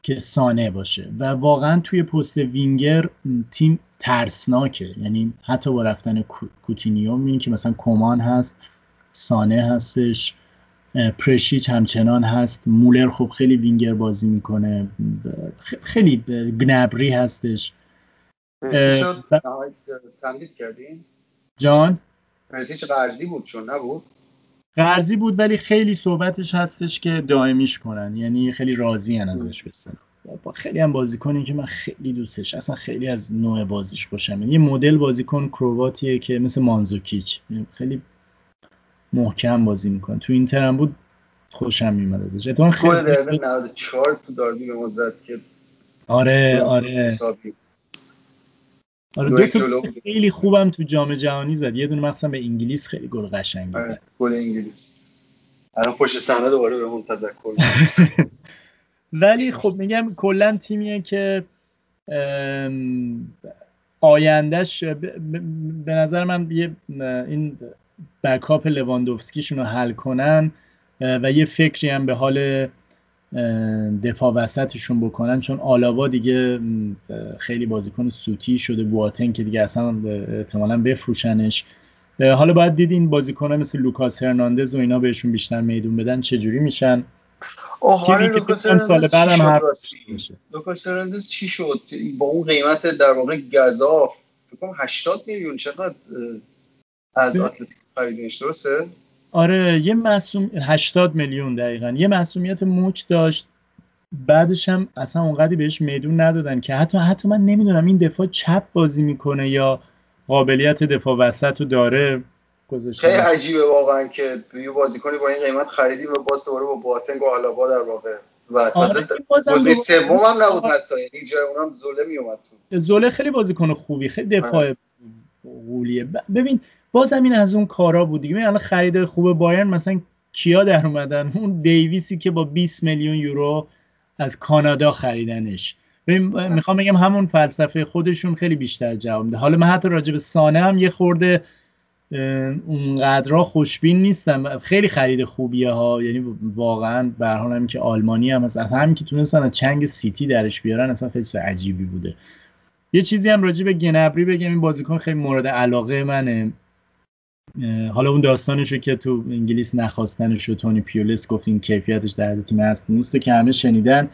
که سانه باشه و واقعا توی پست وینگر تیم ترسناکه. یعنی حتی با رفتن کوتینیو می‌بینی که مثلا کمان هست سانه هستش پرشیچ همچنان هست. مولر خب خیلی وینگر بازی می‌کنه. خیلی گنبری هستش. تمدید کردین؟ جان؟ پرسیچ قرضی بود چون نبود؟ قرضی بود ولی خیلی صحبتش هستش که دائمیش کنن. یعنی خیلی راضی ازش بسن با خیلی هم بازیکنی که من خیلی دوستش اصلا خیلی از نوع بازیش خوشم یه مدل بازیکن کرواتیه که مثل مانزوکیچ. خیلی محکم بازی می‌کنه. تو اینتر هم بود خوشم میومد ازش. اتفاقا خیلی 94 تو داربی به مزد که آره آره. آره دو تا خیلی خوبم تو جام جهانی زد. یه دونه مخصوصا به انگلیس خیلی گل قشنگی آره، زد. گل انگلیس. الان پشت صحنه دوباره بهمون تذکر ولی خب میگم کلا تیمیه که آیندهش به نظر من یه این بکاپ لواندوفسکیشون رو حل کنن و یه فکری هم به حال دفاع وسطشون بکنن چون آلاوا دیگه خیلی بازیکن سوتی شده بواتنگ که دیگه اصلا احتمالا بفروشنش. حالا باید دید این بازیکن مثل لوکاس هرناندز و اینا بهشون بیشتر میدون بدن چجوری میشن؟ تیمی که سال بعدم هر لوکاس هرناندز چی شد؟ با اون قیمت در واقع گزاف فکر کنم 80 میلیون چقدر از اتلتیکو خریدینش درسته؟ آره یه مصدوم 80 میلیون دقیقا. یه مصدومیت مچ داشت. بعدش هم اصلا اونقدری بهش میدون ندادن که حتی حتی من نمی‌دونم این دفاع چپ بازی می‌کنه یا قابلیت دفاع وسط رو داره خیلی عجیبه واقعا که یه بازیکنی با این قیمت خریدیم و باز دوباره با باتنگ و آلابا در واقع. و تازه آره سوم هم نبود حتی. یعنی جای اونم زوله میومد زوله خیلی بازیکن خوبی خیلی دفاع قولیه. ببین باز همین از اون کارا بود دیگه. الان خرید خوب بایرن مثلا کیا در اومدن؟ اون دیویسی که با 20 میلیون یورو از کانادا خریدنش. می‌خوام بگم همون فلسفه خودشون خیلی بیشتر جواب میده. حالا من حتی راجع به سانه هم یه خورده اونقدرها خوشبین نیستم. خیلی خرید خوبیه ها. یعنی واقعا به هم که آلمانی هم مثلا همین که تونستن از چنگ سیتی درش بیارن اصلا خیلی عجیبی بوده. یه چیزی هم راجع به گنبری بگم. این بازیکن خیلی مورد علاقه منه. حالا اون داستانش رو که تو انگلیس نخواستنش رو تونی پیولس گفت این کیفیتش در تیم هست نیست و که همه شنیدن.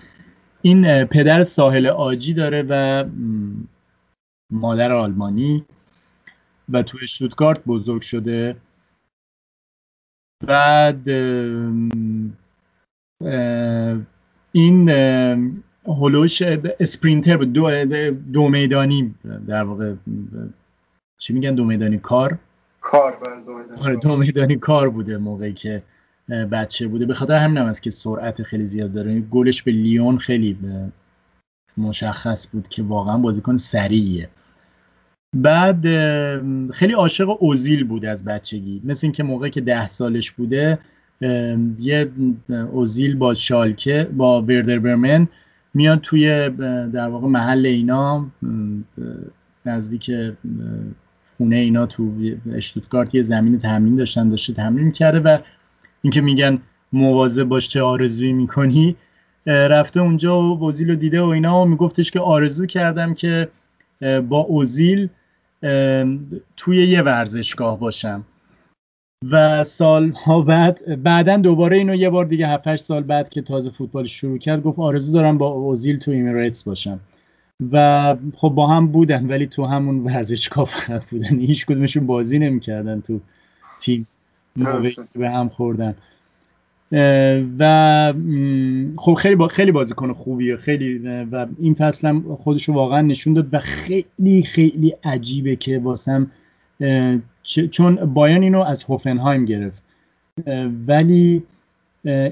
این پدر ساحل آجی داره و مادر آلمانی و تو شوتگارت بزرگ شده. بعد این هلوش اسپرینتر بود دو, دو میدانی در واقع چی میگن؟ دو میدانی کار. کار آره دو میدانی کار بوده موقعی که بچه بوده. به خاطر همین هم است که سرعت خیلی زیاد داره. گلش به لیون خیلی مشخص بود که واقعا بازیکن سریعه بعد خیلی عاشق اوزیل بود از بچگی. مثل اینکه موقعی که ده سالش بوده یه اوزیل با شالکه با وردر برمن میاد توی در واقع محل اینا نزدیک خونه اینا تو اشتوتگارت یه زمین تمرین داشتن داشته تمرین کرده و اینکه میگن مواظب باش چه آرزویی می‌کنی رفته اونجا و اوزیل رو دیده و اینا و میگفتش که آرزو کردم که با اوزیل توی یه ورزشگاه باشم. و سالها بعد بعدا دوباره اینو یه بار دیگه 7 سال بعد که تازه فوتبال شروع کرد گفت آرزو دارم با اوزیل تو ایمیریتس باشم. و خب با هم بودن ولی تو همون ورزشگاه فقط بودن. هیچ کدومشون بازی نمی‌کردن تو تیم. به هم خوردن. و خب خیلی با خیلی بازیکن خوبیه. خیلی و این فصل هم خودش رو واقعا نشون داد و خیلی خیلی عجیبه که واسم چون بایان اینو از هوفنهایم گرفت. ولی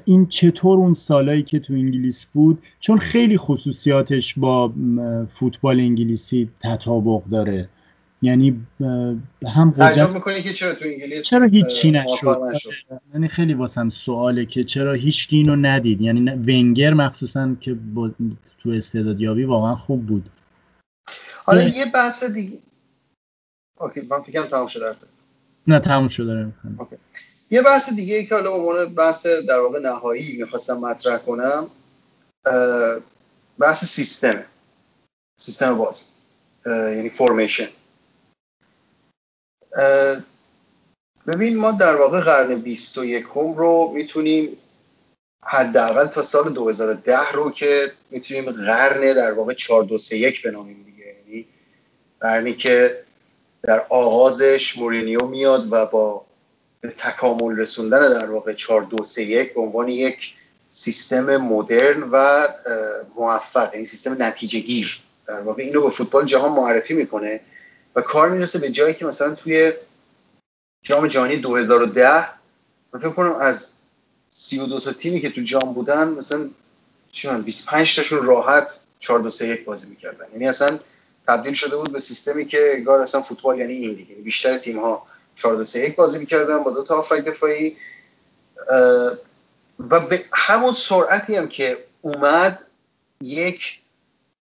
این چطور اون سالایی که تو انگلیس بود؟ چون خیلی خصوصیاتش با فوتبال انگلیسی تطابق داره. یعنی هم قدرت می‌کنی که چرا تو انگلیس چرا هیچی نشد؟ یعنی خیلی واسم سواله که چرا هیچ اینو ندید. یعنی ونگر مخصوصا که با تو استعدادیابی واقعا خوب بود. حالا یه بحث دیگه okay من فکرم تمام شده نه تمام شده okay. یه بحث دیگه ای که حالا عنوان بحث در واقع نهایی می‌خواستم مطرح کنم بحث سیستم سیستم باز یعنی فرمیشن ببین ما در واقع قرن 21 رو می‌تونیم حداقل تا سال 2010 رو که می‌تونیم قرن در واقع 4 2 3 1 بنامیم دیگه. یعنی قرنی که در آغازش مورینیو میاد و با به تکامل رسوندن در واقع 4 2 3 1 به عنوان یک سیستم مدرن و موفق یعنی سیستم نتیجه گیر. در واقع اینو به فوتبال جهان معرفی می‌کنه و کار می‌رسه به جایی که مثلا توی جام جهانی 2010 من فکر کنم از 32 تا تیمی که تو جام بودن مثلا چی 25 تاشون راحت 4 2 3 1 بازی می‌کردن. یعنی اصلا تبدیل شده بود به سیستمی که انگار اصلا فوتبال یعنی این دیگه بیشتر تیم ها 4 2 3 1 بازی می‌کردن با دو تا هافک دفاعی. و به همون سرعتی هم که اومد یک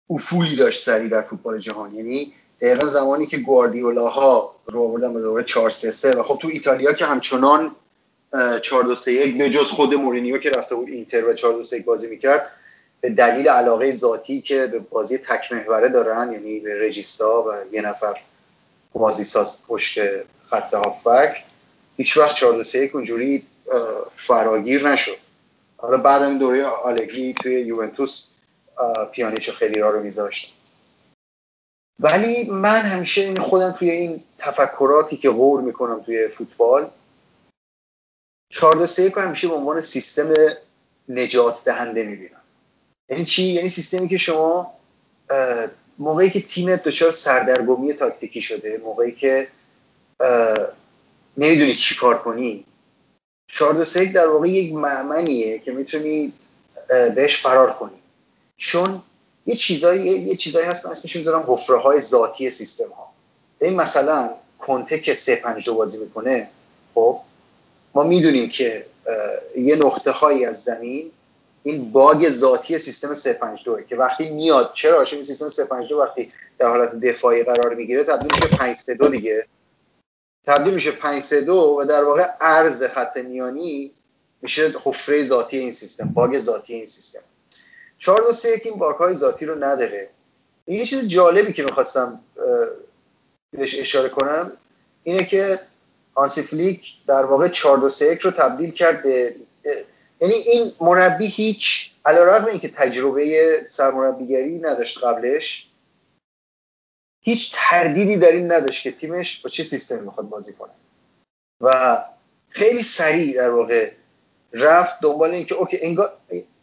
افولی داشت سری در فوتبال جهان. یعنی دقیقا زمانی که گواردیولا ها رو آوردن به دوره 4 3 3 و خب تو ایتالیا که همچنان 4 2 3 1 به جز خود مورینیو که رفته بود اینتر و 4 2 3 بازی می‌کرد به دلیل علاقه ذاتی که به بازی تک محوره دارن یعنی به رژیستا و یه نفر بازی ساز پشت خط هافبک. هیچ وقت 4 3 1 اونجوری فراگیر نشد. حالا بعد این دوره آلگری توی یوونتوس پیانیچو خیلی را رو میذاشت. ولی من همیشه این خودم توی این تفکراتی که غور می‌کنم توی فوتبال 4 3 همیشه به عنوان سیستم نجات دهنده می‌بینم. یعنی چی؟ یعنی سیستمی که شما موقعی که تیمت دچار سردرگمی تاکتیکی شده موقعی که نمی‌دونی چی کار کنی. 4 3 در واقع یک معمنیه که می‌تونی بهش فرار کنی. چون یه چیزایی یه چیزایی هست من اسمش می‌ذارم حفره های ذاتی سیستم ها این مثلا کنته که 3 5 بازی می‌کنه خب ما می‌دونیم که یه نقطه هایی از زمین این باگ ذاتی سیستم 352 که وقتی میاد چرا؟ سیستم 352 وقتی در حالت دفاعی قرار می‌گیره تبدیل میشه 532 دیگه. تبدیل میشه 532 و در واقع عرض خط میانی میشه حفره ذاتی این سیستم باگ ذاتی این سیستم. 4 2 3 این باگ های ذاتی رو نداره. یه چیز جالبی که می‌خواستم بهش اشاره کنم اینه که هانسی فلیک در واقع 4 2 3 رو تبدیل کرد به یعنی این مربی هیچ علیرغم اینکه تجربه سرمربیگری نداشت قبلش هیچ تردیدی در این نداشت که تیمش با چه سیستمی می‌خواد بازی کنه. و خیلی سریع در واقع رفت دنبال اینکه اوکی انگار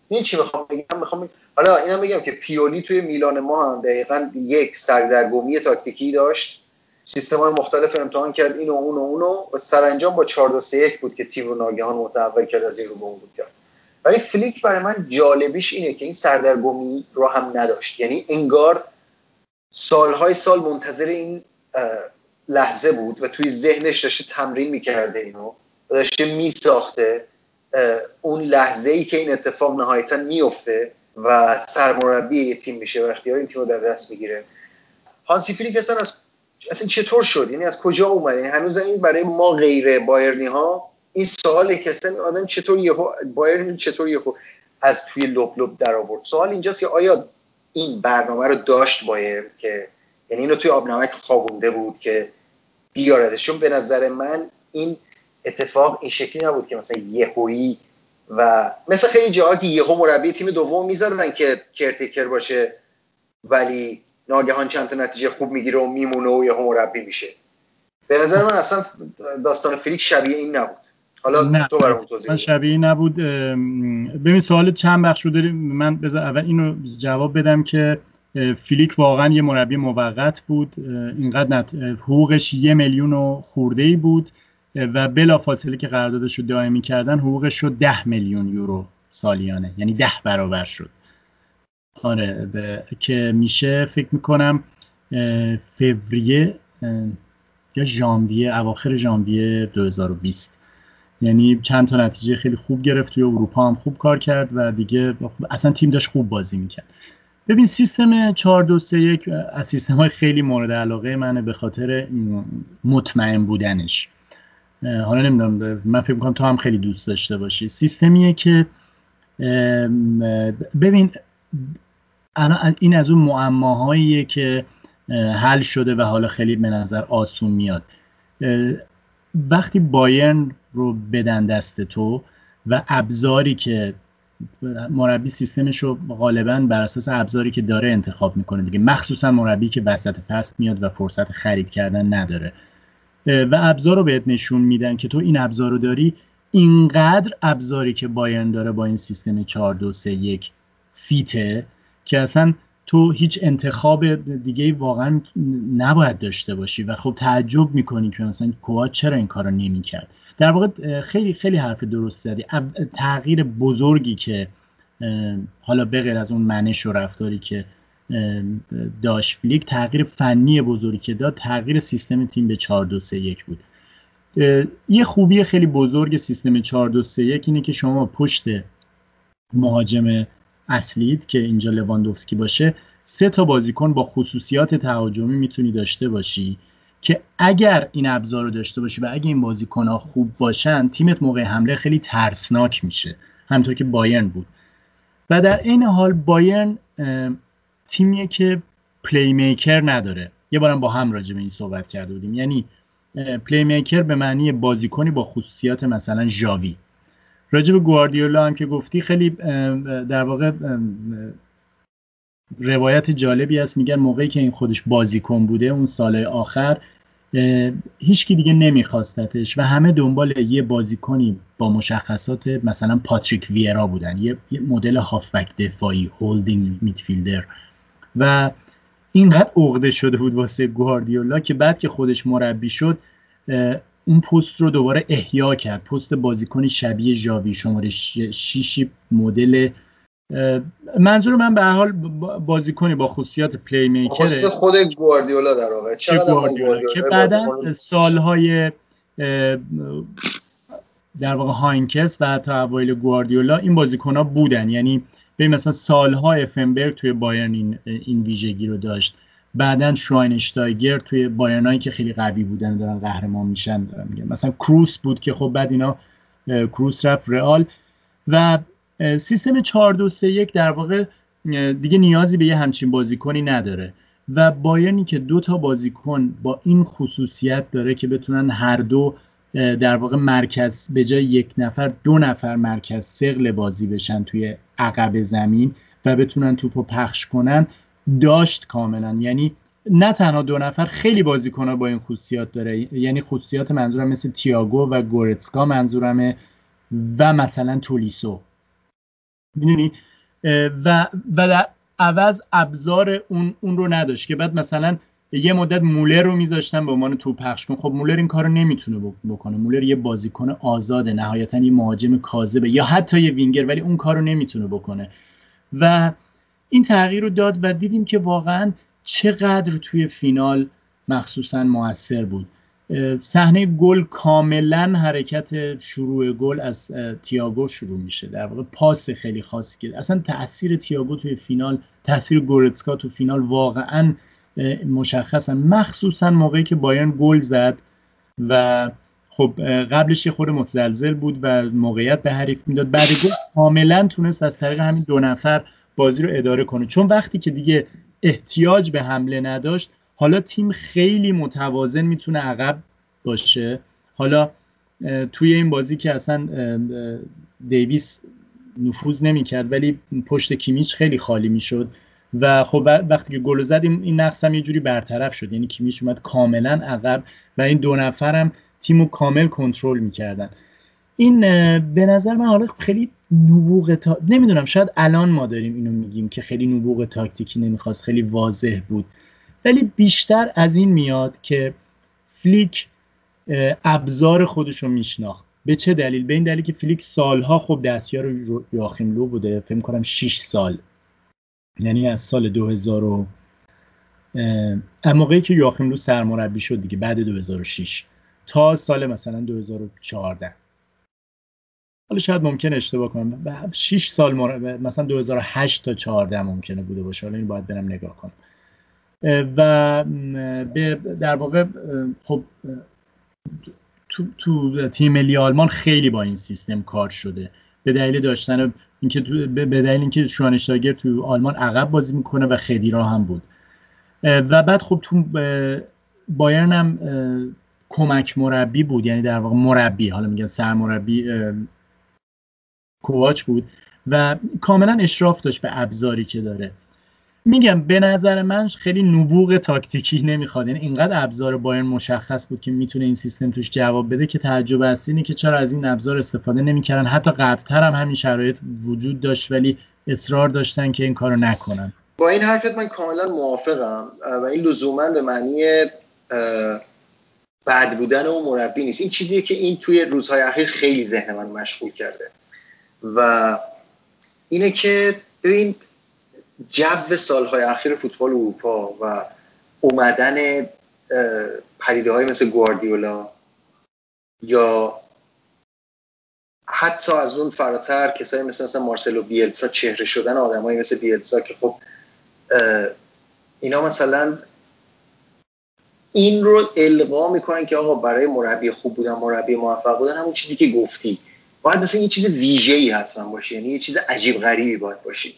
این چی می‌خوام بگم؟ می‌خوام حالا اینا بگم که پیولی توی میلان ما هم دقیقا یک سردرگمی تاکتیکی داشت. سیستم های مختلف امتحان کرد اینو اونو اونو و سرانجام با 4 2 3 1 بود که تیم رو ناگهان متحول کرد از این رو به اون بود کرد. ولی فلیک برای من جالبیش اینه که این سردرگمی رو هم نداشت. یعنی انگار سالهای سال منتظر این لحظه بود و توی ذهنش داشته تمرین می‌کرده اینو و داشته میساخته اون لحظه ای که این اتفاق نهایتا میفته و سرمربی یه تیم میشه و اختیار این تیم رو در دست می‌گیره. هانسی فلیک اصلا از اصلا چطور شد؟ یعنی از کجا اومد؟ یعنی هنوز این برای ما غیر بایرنی ها این سواله که اصلا آدم چطور یهو بایرن چطور یهو از توی لب لب در آورد سوال اینجاست که آیا این برنامه رو داشت بایر که یعنی اینو توی آب نمک خوابونده بود که بیاردش. چون به نظر من این اتفاق این شکلی نبود که مثلا یهویی و مثل خیلی جاها که یهو مربی تیم دوم می‌ذارن که کرتیکر باشه ولی ناگهان چند تا نتیجه خوب می‌گیره و میمونه و یهو مربی میشه. به نظر من اصلا داستان فریک شبیه این نبود. حالا نه تو برام توضیح شبیه نبود ببین سوال چند بخش رو داریم. من بذار اول اینو جواب بدم که فیلیک واقعا یه مربی موقت بود. اینقدر نت... حقوقش یه میلیون و خورده ای بود و بلا فاصله که قراردادش رو دائمی کردن حقوقش شد ده میلیون یورو سالیانه. یعنی ده برابر شد. آره که میشه فکر می‌کنم فوریه یا ژانویه اواخر ژانویه 2020 یعنی چند تا نتیجه خیلی خوب گرفت توی اروپا هم خوب کار کرد و دیگه اصلا تیم داشت خوب بازی می‌کرد. ببین سیستم 4 2 3 1 از سیستم های خیلی مورد علاقه منه به خاطر مطمئن بودنش. حالا نمی‌دونم من فکر می‌کنم تو هم خیلی دوست داشته باشی. سیستمیه که ببین این از اون معماهاییه که حل شده و حالا خیلی به نظر آسون میاد. وقتی بایرن رو بدن دست تو و ابزاری که مربی سیستمش رو غالبا بر اساس ابزاری که داره انتخاب می‌کنه دیگه. مخصوصا مربی که وسط فصل میاد و فرصت خرید کردن نداره. و ابزار رو بهت نشون میدن که تو این ابزار رو داری. اینقدر ابزاری که بایرن داره با این سیستم 4 2 3 1 فیته که اصلا تو هیچ انتخاب دیگه واقعا نباید داشته باشی. و خب تعجب می‌کنی که مثلا کوات چرا این کارو نمی‌کرد؟ در واقع خیلی خیلی حرف درست زدی. تغییر بزرگی که حالا بغیر از اون منش و رفتاری که داشت فلیک تغییر فنی بزرگی که داد تغییر سیستم تیم به 4 2 3 1 بود. یه خوبی خیلی بزرگ سیستم 4 2 3 1 اینه که شما پشت مهاجم اصلیت که اینجا لواندوفسکی باشه سه تا بازیکن با خصوصیات تهاجمی می‌تونی داشته باشی. که اگر این ابزار رو داشته باشی و اگر این بازیکن ها خوب باشن تیمت موقع حمله خیلی ترسناک میشه. همطور که بایرن بود. و در این حال بایرن تیمیه که پلی میکر نداره. یه بارم با هم راجع به این صحبت کرده بودیم. یعنی playmaker به معنی بازیکنی با خصوصیات مثلا ژاوی. راجع به گواردیولا هم که گفتی خیلی در واقع روایت جالبی هست. میگن موقعی که این خودش بازیکن بوده اون سال آخر هیچکی دیگه نمیخواستتش و همه دنبال یه بازیکنی با مشخصات مثلا پاتریک ویرا بودن. یه, یه مدل هافبک دفاعی holding midfielder. و اینقدر عقده شده بود واسه گواردیولا که بعد که خودش مربی شد اون پست رو دوباره احیا کرد. پست بازیکنی شبیه ژاوی شماره شیشی مدل منظور من به حال بازیکنی با خصوصیت playmaker ه خود گواردیولا در واقع. که بعدا سالهای در واقع هاینکس و حتی اوایل گواردیولا این بازیکن ها بودن. یعنی به مثلا سالها افنبرگ توی بایرن این, این ویژگی رو داشت. بعدا شواینشتایگر توی بایرنایی که خیلی قوی بودن دارن قهرمان میشن دارن میگن. مثلا کروس بود که خب بعد اینا کروس رفت رئال. و سیستم 4 2 3 1 در واقع دیگه نیازی به یه همچین بازیکنی نداره. و بایرنی که دو تا بازیکن با این خصوصیت داره که بتونن هر دو در واقع مرکز به جای یک نفر دو نفر مرکز سقل بازی بشن توی عقب زمین و بتونن توپو پخش کنن داشت کاملا. یعنی نه تنها دو نفر خیلی بازیکن با این خصوصیات داره. یعنی خصوصیات منظورم مثل تیاگو و گورتسکا منظورمه و مثلا تولیسو. می‌دونی؟ و و در عوض ابزار اون اون رو نداشت که بعد مثلا یه مدت مولر رو میذاشتن به عنوان توپ پخش کن. خب مولر این کارو نمی‌تونه بکنه. مولر یه بازیکن آزاده نهایتا یه مهاجم کاذبه یا حتی یه وینگر ولی اون کارو نمی‌تونه بکنه. و این تغییر رو داد و دیدیم که واقعا چقدر توی فینال مخصوصا موثر بود. صحنه گل کاملا حرکت شروع گل از تیاگو شروع میشه. در واقع پاس خیلی خاصی که اصلا تاثیر تیاگو توی فینال تاثیر گورتسکا تو فینال واقعا مشخصا مخصوصا موقعی که بایرن گل زد و خب قبلش یه خود متزلزل بود و موقعیت به حریف می‌داد. بعد گل کاملا تونست از طریق همین دو نفر بازی رو اداره کنه. چون وقتی که دیگه احتیاج به حمله نداشت حالا تیم خیلی متوازن می‌تونه عقب باشه. حالا توی این بازی که اصلا دیویس نفوذ نمی‌کرد ولی پشت کیمیچ خیلی خالی می‌شد. و خب وقتی که گل زد این نقص هم یه جوری برطرف شد. یعنی کیمیش اومد کاملا عقب و این دو نفرم تیم کامل کنترل می‌کردن. این به نظر من حالا خیلی نبوغ تا... نمی‌دونم شاید الان ما داریم اینو میگیم که خیلی نبوغ تاکتیکی نمی‌خواست خیلی واضح بود. ولی بیشتر از این میاد که فلیک ابزار خودش رو میشناخت. به چه دلیل؟ به این دلیل که فلیک سالها خب دستیار یواخیم لو بوده فکر کنم 6 سال. یعنی از سال 2000 و موقعی که یواخیم لو سرمربی شد دیگه بعد 2006 تا سال مثلا 2014 حالا شاید ممکن اشتباه کنم. 6 سال مثلا 2008 تا 14 ممکنه بوده باشه. حالا این باید برم نگاه کنم. و در واقع خب تو, تو تیم ملی آلمان خیلی با این سیستم کار شده. به دلیل داشتن اینکه به دلیل اینکه شوانشتاگر تو آلمان عقب بازی می‌کنه و خدیرا هم بود. و بعد خب تو بایرن هم کمک مربی بود. یعنی در واقع مربی حالا میگن سرمربی کوواچ بود. و کاملا اشراف داشت به ابزاری که داره. میگم به نظر من خیلی نبوغ تاکتیکی نمی‌خواد. یعنی اینقدر ابزار بایرن مشخص بود که می‌تونه این سیستم توش جواب بده که تعجب است. اینه که چرا از این ابزار استفاده نمی‌کردن. حتی قبلتر هم همین شرایط وجود داشت ولی اصرار داشتن که این کارو نکنن. با این حرفت من کاملا موافقم و این لزوما به معنی بد بودن و مربی نیست. این چیزیه که این توی روزهای اخیر خیلی ذهن من مشغول کرده. و اینه که ببین جو سالهای اخیر فوتبال اروپا و اومدن پدیده های مثل گواردیولا یا حتی از اون فراتر کسایی مثل مثلا مارسلو بیلسا چهره شدن آدمایی مثل بیلسا که خب اینا مثلا این رو القا می‌کنن که آقا برای مربی خوب بودن مربی موفق بودن همون چیزی که گفتی. باید مثلا یه چیز ویژه ای حتما باشه یعنی یه چیز عجیب غریبی باید باشی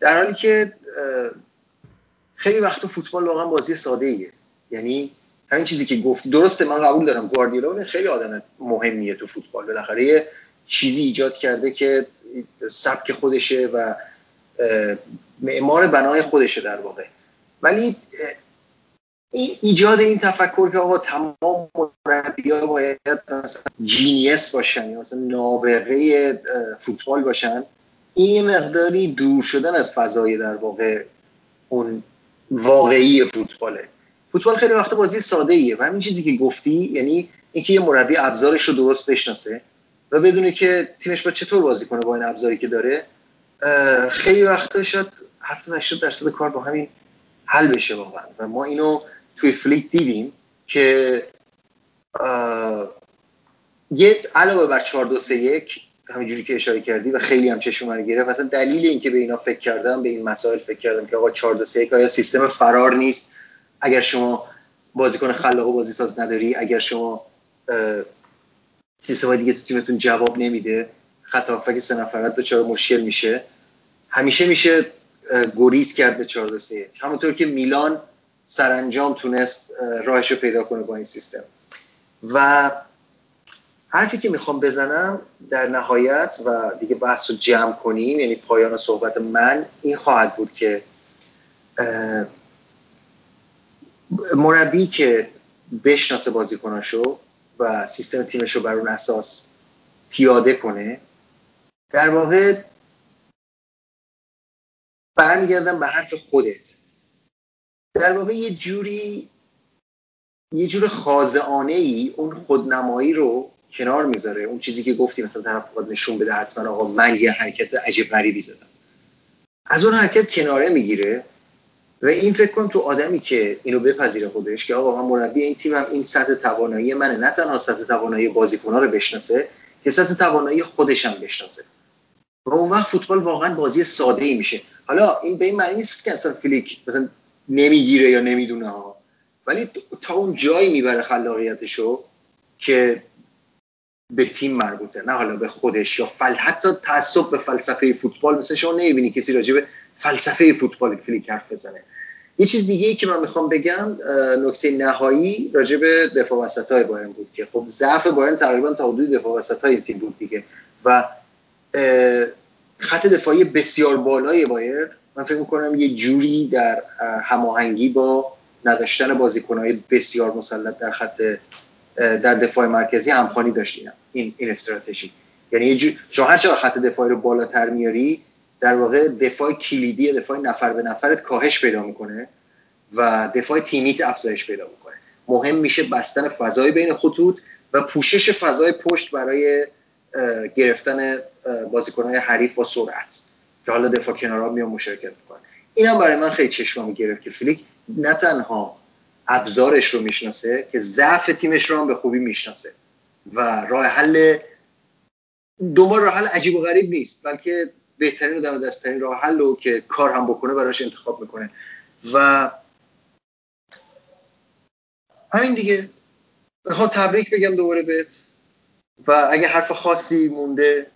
در حالی که خیلی وقت فوتبال واقعا بازی ساده ایه یعنی همین چیزی که گفتی درسته من قبول دارم گواردیولا خیلی آدم مهمیه تو فوتبال. بالاخره یه چیزی ایجاد کرده که سبک خودشه و معمار بنای خودشه در واقع. ولی این ایجاد این تفکر که آقا تمام مربی‌ها باید مثلا جینیس باشن یا مثلا نابغه فوتبال باشن این مقداری دور شدن از فضای در واقع اون واقعی فوتباله. فوتبال خیلی وقت بازی ساده ایه و همین چیزی که گفتی یعنی اینکه یه مربی ابزارش رو درست بشناسه و بدونه که تیمش با چطور بازی کنه با این ابزاری که داره خیلی وقتا شاید 70 80 درصد کار با همین حل بشه واقعا. و ما اینو توی فلیک دیدیم که یه علاوه بر 4 2 3 1 همینجوری که اشاره کردی و خیلی هم چشم من گرفت. اصلا دلیل اینکه به اینا فکر کردم به این مسائل فکر کردم که آقا 4 2 3 آیا سیستم فرار نیست؟ اگر شما بازیکن خلاق و بازی ساز نداری اگر شما سیستم دیگه تو تیمتون جواب نمیده خطا فکر سه نفرت دچار مشکل میشه. همیشه میشه گریز کرد به 4 2 3 همونطور که میلان سرانجام تونست راهش رو پیدا کنه با این سیستم. و حرفی که می‌خوام بزنم در نهایت و دیگه بحث رو جمع کنیم یعنی پایان صحبت من این خواهد بود که مربی که بشناسه بازیکناشو و سیستم تیمش رو بر اون اساس پیاده کنه در واقع برمیگردم به حرف خودت. در واقع یه جوری یه جور خازعانه ای اون خودنمایی رو کنار می‌ذاره. اون چیزی که گفتی مثلا طرف باید نشون بده حتما آقا من یه حرکت عجیب غریبی زدم. از اون حرکت کناره می‌گیره و این فکر کن تو آدمی که اینو بپذیره خودش که آقا من مربی این تیمم این سطح توانایی منه. نه تنها سطح توانایی بازیکن‌ها رو بشناسه که سطح توانایی خودش هم بشناسه. و اون وقت فوتبال واقعا بازی ساده ای میشه. حالا این به این معنی نیست که اصلا فلیک مثلا نمی‌گیره یا نمی‌دونه ها. ولی تا اون جایی می‌بره خلاقیتشو که به تیم مربوطه نه حالا به خودش یا فل... حتی تعصب به فلسفه فوتبال مثل شما نمی‌بینی کسی راجع به فلسفه فوتبال فلیک حرف بزنه. یه چیز دیگه ای که من می‌خوام بگم نکته نهایی راجع به دفاع وسط های بایرن بود که خب ضعف بایرن تقریبا تا حدود دفاع وسط های تیم بود دیگه و خط دفاعی بسیار بالای بایر من فکر می‌کنم یه جوری در هماهنگی با نداشتن بازیکنهای بسیار مسلط در خط در دفاع مرکزی همخوانی داشتیم. این این استراتژی. یعنی جور شما هر خط دفاعی رو بالاتر میاری در واقع دفاع کلیدی دفاع نفر به نفرت کاهش پیدا می‌کنه و دفاع تیمیت افزایش پیدا می‌کنه. مهم میشه بستن فضای بین خطوط و پوشش فضای پشت برای گرفتن بازیکنهای حریف با سرعت که حالا دفاع کنارا میان مشارکت می‌کنن. این هم برای من خیلی چشمامی گرفت که فلیک نه تنها ابزارش رو می‌شناسه که ضعف تیمش رو هم به خوبی می‌شناسه. و راه حل دوباره راه حل عجیب و غریب نیست بلکه بهترین و دم دستترین راه حل رو که کار هم بکنه براش انتخاب می‌کنه. و همین دیگه. می‌خوام تبریک بگم دوباره بهت. و اگه حرف خاصی مونده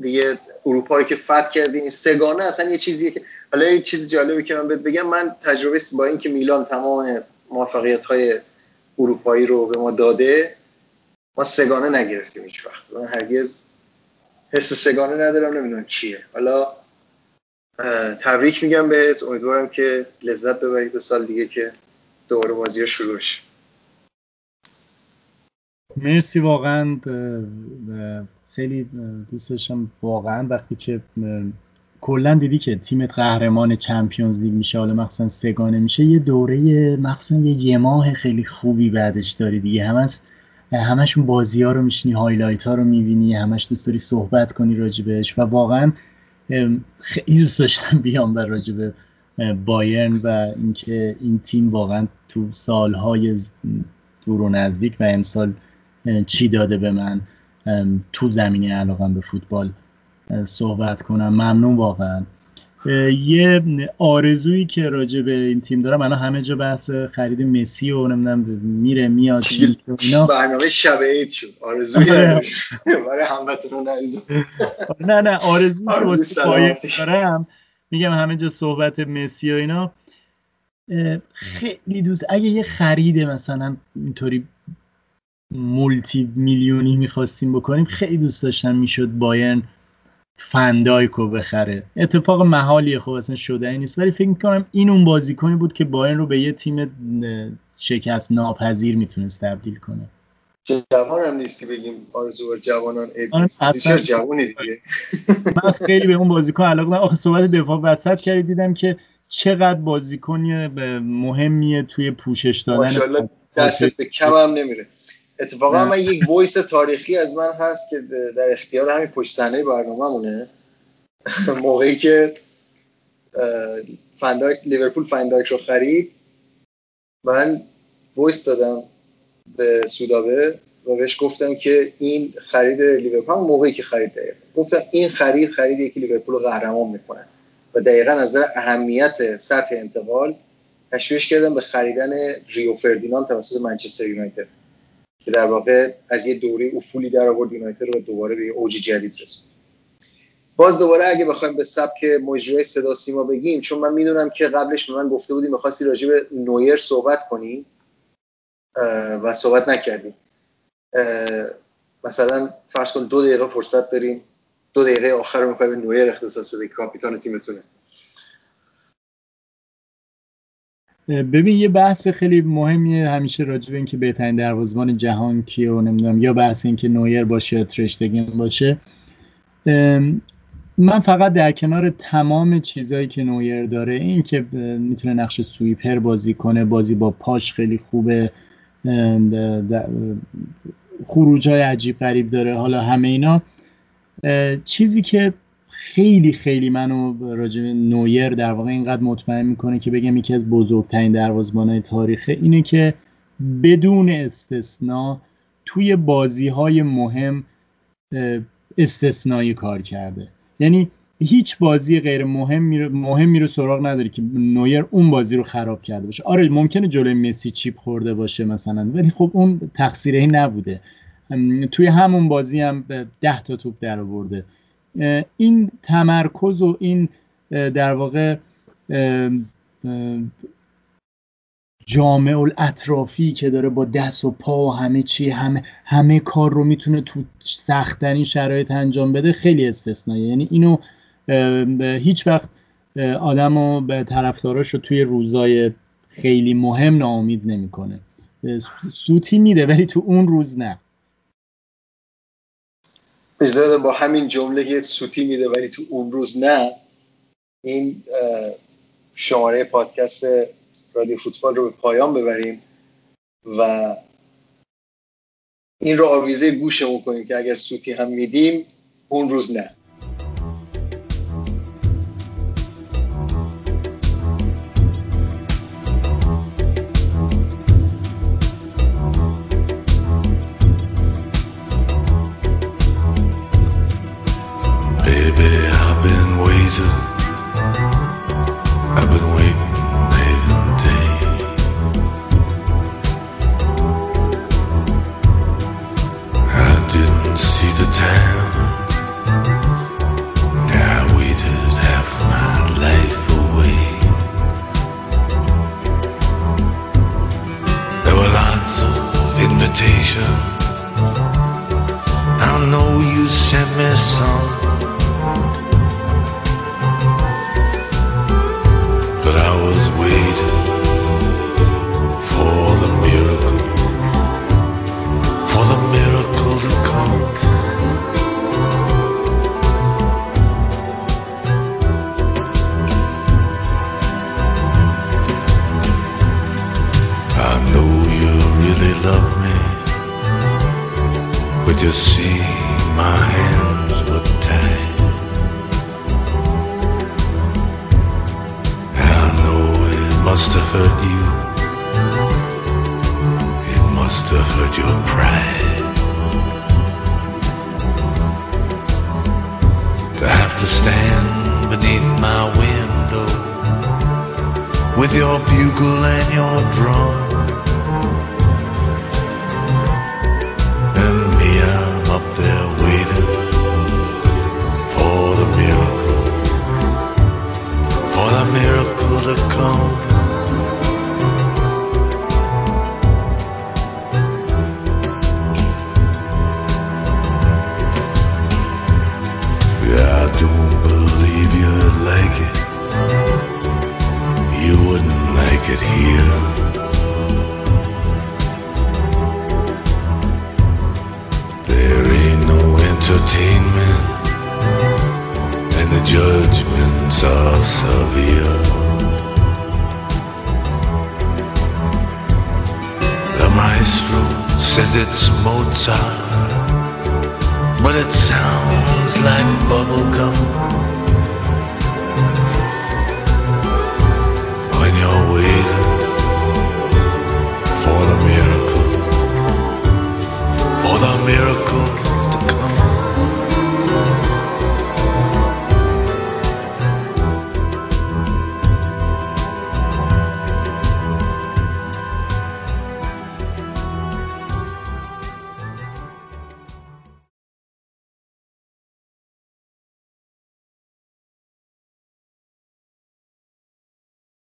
دیگه اروپا رو که فتح کردیم سگانه اصلا یه چیزیه که حالا یه چیز جالبی که من بهت بگم من تجربه با اینکه میلان تمام موفقیت های اروپایی رو به ما داده ما سگانه نگرفتیم هیچ وقت. من هرگز حس سگانه ندارم نمی‌دونم چیه. حالا تبریک میگم بهت. امیدوارم که لذت ببرید به سال دیگه که دوباره بازی ها شروع شه مرسی واقعا. خیلی دوست داشتم واقعا وقتی که کلا دیدی که تیمت قهرمان چمپیونز لیگ میشه حالا مخصوصا سگانه میشه یه دوره مخصوصا یه یه ماه خیلی خوبی بعدش داری دیگه. همش همشون بازی ها رو میشنی هایلایت ها رو می‌بینی همش دوست داری صحبت کنی راجبش. و واقعا خیلی دوست داشتم بیام بر راجب بایرن و اینکه این تیم واقعا تو سالهای دور و نزدیک و امسال چی داده به من. تو زمینه علاقم به فوتبال صحبت کنم. ممنون واقعا. یه آرزویی که راجع به این تیم دارم. الان همه جا بحث خرید مسی و نمی‌دونم میره میاد اینا. برنامه شب عید شد. آرزوی آره. برای هموطنان نه نه آرزویی که واسه دارم میگم همه جا صحبت مسی و اینا. خیلی دوست اگه یه خرید مثلا اینطوری مولتی میلیونی می‌خواستیم بکنیم خیلی دوست داشتم می‌شد بایرن فندایکو بخره. اتفاق محالیه خب اصلا شده نیست. ولی فکر می‌کنم این اون بازیکنی بود که بایرن رو به یه تیم شکست ناپذیر می‌تونست تبدیل کنه. جوان هم نیستی بگیم آرزو جوانان اصلا جوانی دیگه. من خیلی به اون بازیکن علاقه من آخه صحبت دفاع وسط کردی دیدم که چقدر بازیکنی مهمیه توی پوشش دادن دستت به کم هم نمیره اتفاقا من یک وایس تاریخی از من هست که در اختیار همین پشت صحنه برنامه‌مونه. موقعی که فندایک لیورپول فندایک رو خرید من voice دادم به سودابه و بهش گفتم که این خرید لیورپول موقعی که خرید دقیقا. گفتم این خرید خریدی که لیورپول رو قهرمان می‌کنه. و دقیقا از نظر اهمیت سطح انتقال تشبیهش کردم به خریدن ریو فردیناند توسط منچستر یونایتد. که در واقع از یه دوره افولی در آورد یونایتد رو دوباره به اوج جدید رسوند. باز دوباره اگه بخوایم به سبک مجری صدا سیما بگیم چون من می‌دونم که قبلش به من گفته بودیم می‌خواستی راجع به نویر صحبت کنی و صحبت نکردی. مثلا فرض کن دو دقیقه فرصت داریم دو دقیقه آخر رو می‌خوای به نویر اختصاص بده کاپیتان تیمتونه. ببین یه بحث خیلی مهمیه همیشه راجع به اینکه بهترین دروازه‌بان جهان کیه و نمی‌دونم یا بحث اینکه نویر باشه یا ترشتگین باشه. من فقط در کنار تمام چیزایی که نویر داره این که می‌تونه نقش سویپر بازی کنه بازی با پاش خیلی خوبه خروج های عجیب غریب داره حالا همه اینا. چیزی که خیلی خیلی منو راجع نویر در واقع اینقدر مطمئن می‌کنه که بگم یکی از بزرگترین دروازبانهای تاریخه. اینه که بدون استثنا توی بازی های مهم استثنایی کار کرده. یعنی هیچ بازی غیر مهم مهمی رو سراغ نداری که نویر اون بازی رو خراب کرده باشه. آره ممکنه جلوی مسی چیپ خورده باشه مثلا ولی خب اون تقصیری نبوده. توی همون بازی هم ده تا توپ در آورده این تمرکز و این در واقع جامع الاطرافی که داره با دست و پا و همه چی همه همه کار رو می‌تونه تو سختترین شرایط انجام بده خیلی استثنایی یعنی اینو هیچ وقت آدم رو به طرفداراش رو توی روزای خیلی مهم ناامید نمی‌کنه. سوتی میده ولی تو اون روز نه. بذار با همین جمله سوتی میده ولی تو اون روز نه این شماره پادکست رادیو فوتبال رو به پایان ببریم و این رو آویزه گوشمون کنیم که اگر سوتی هم میدیم اون روز نه.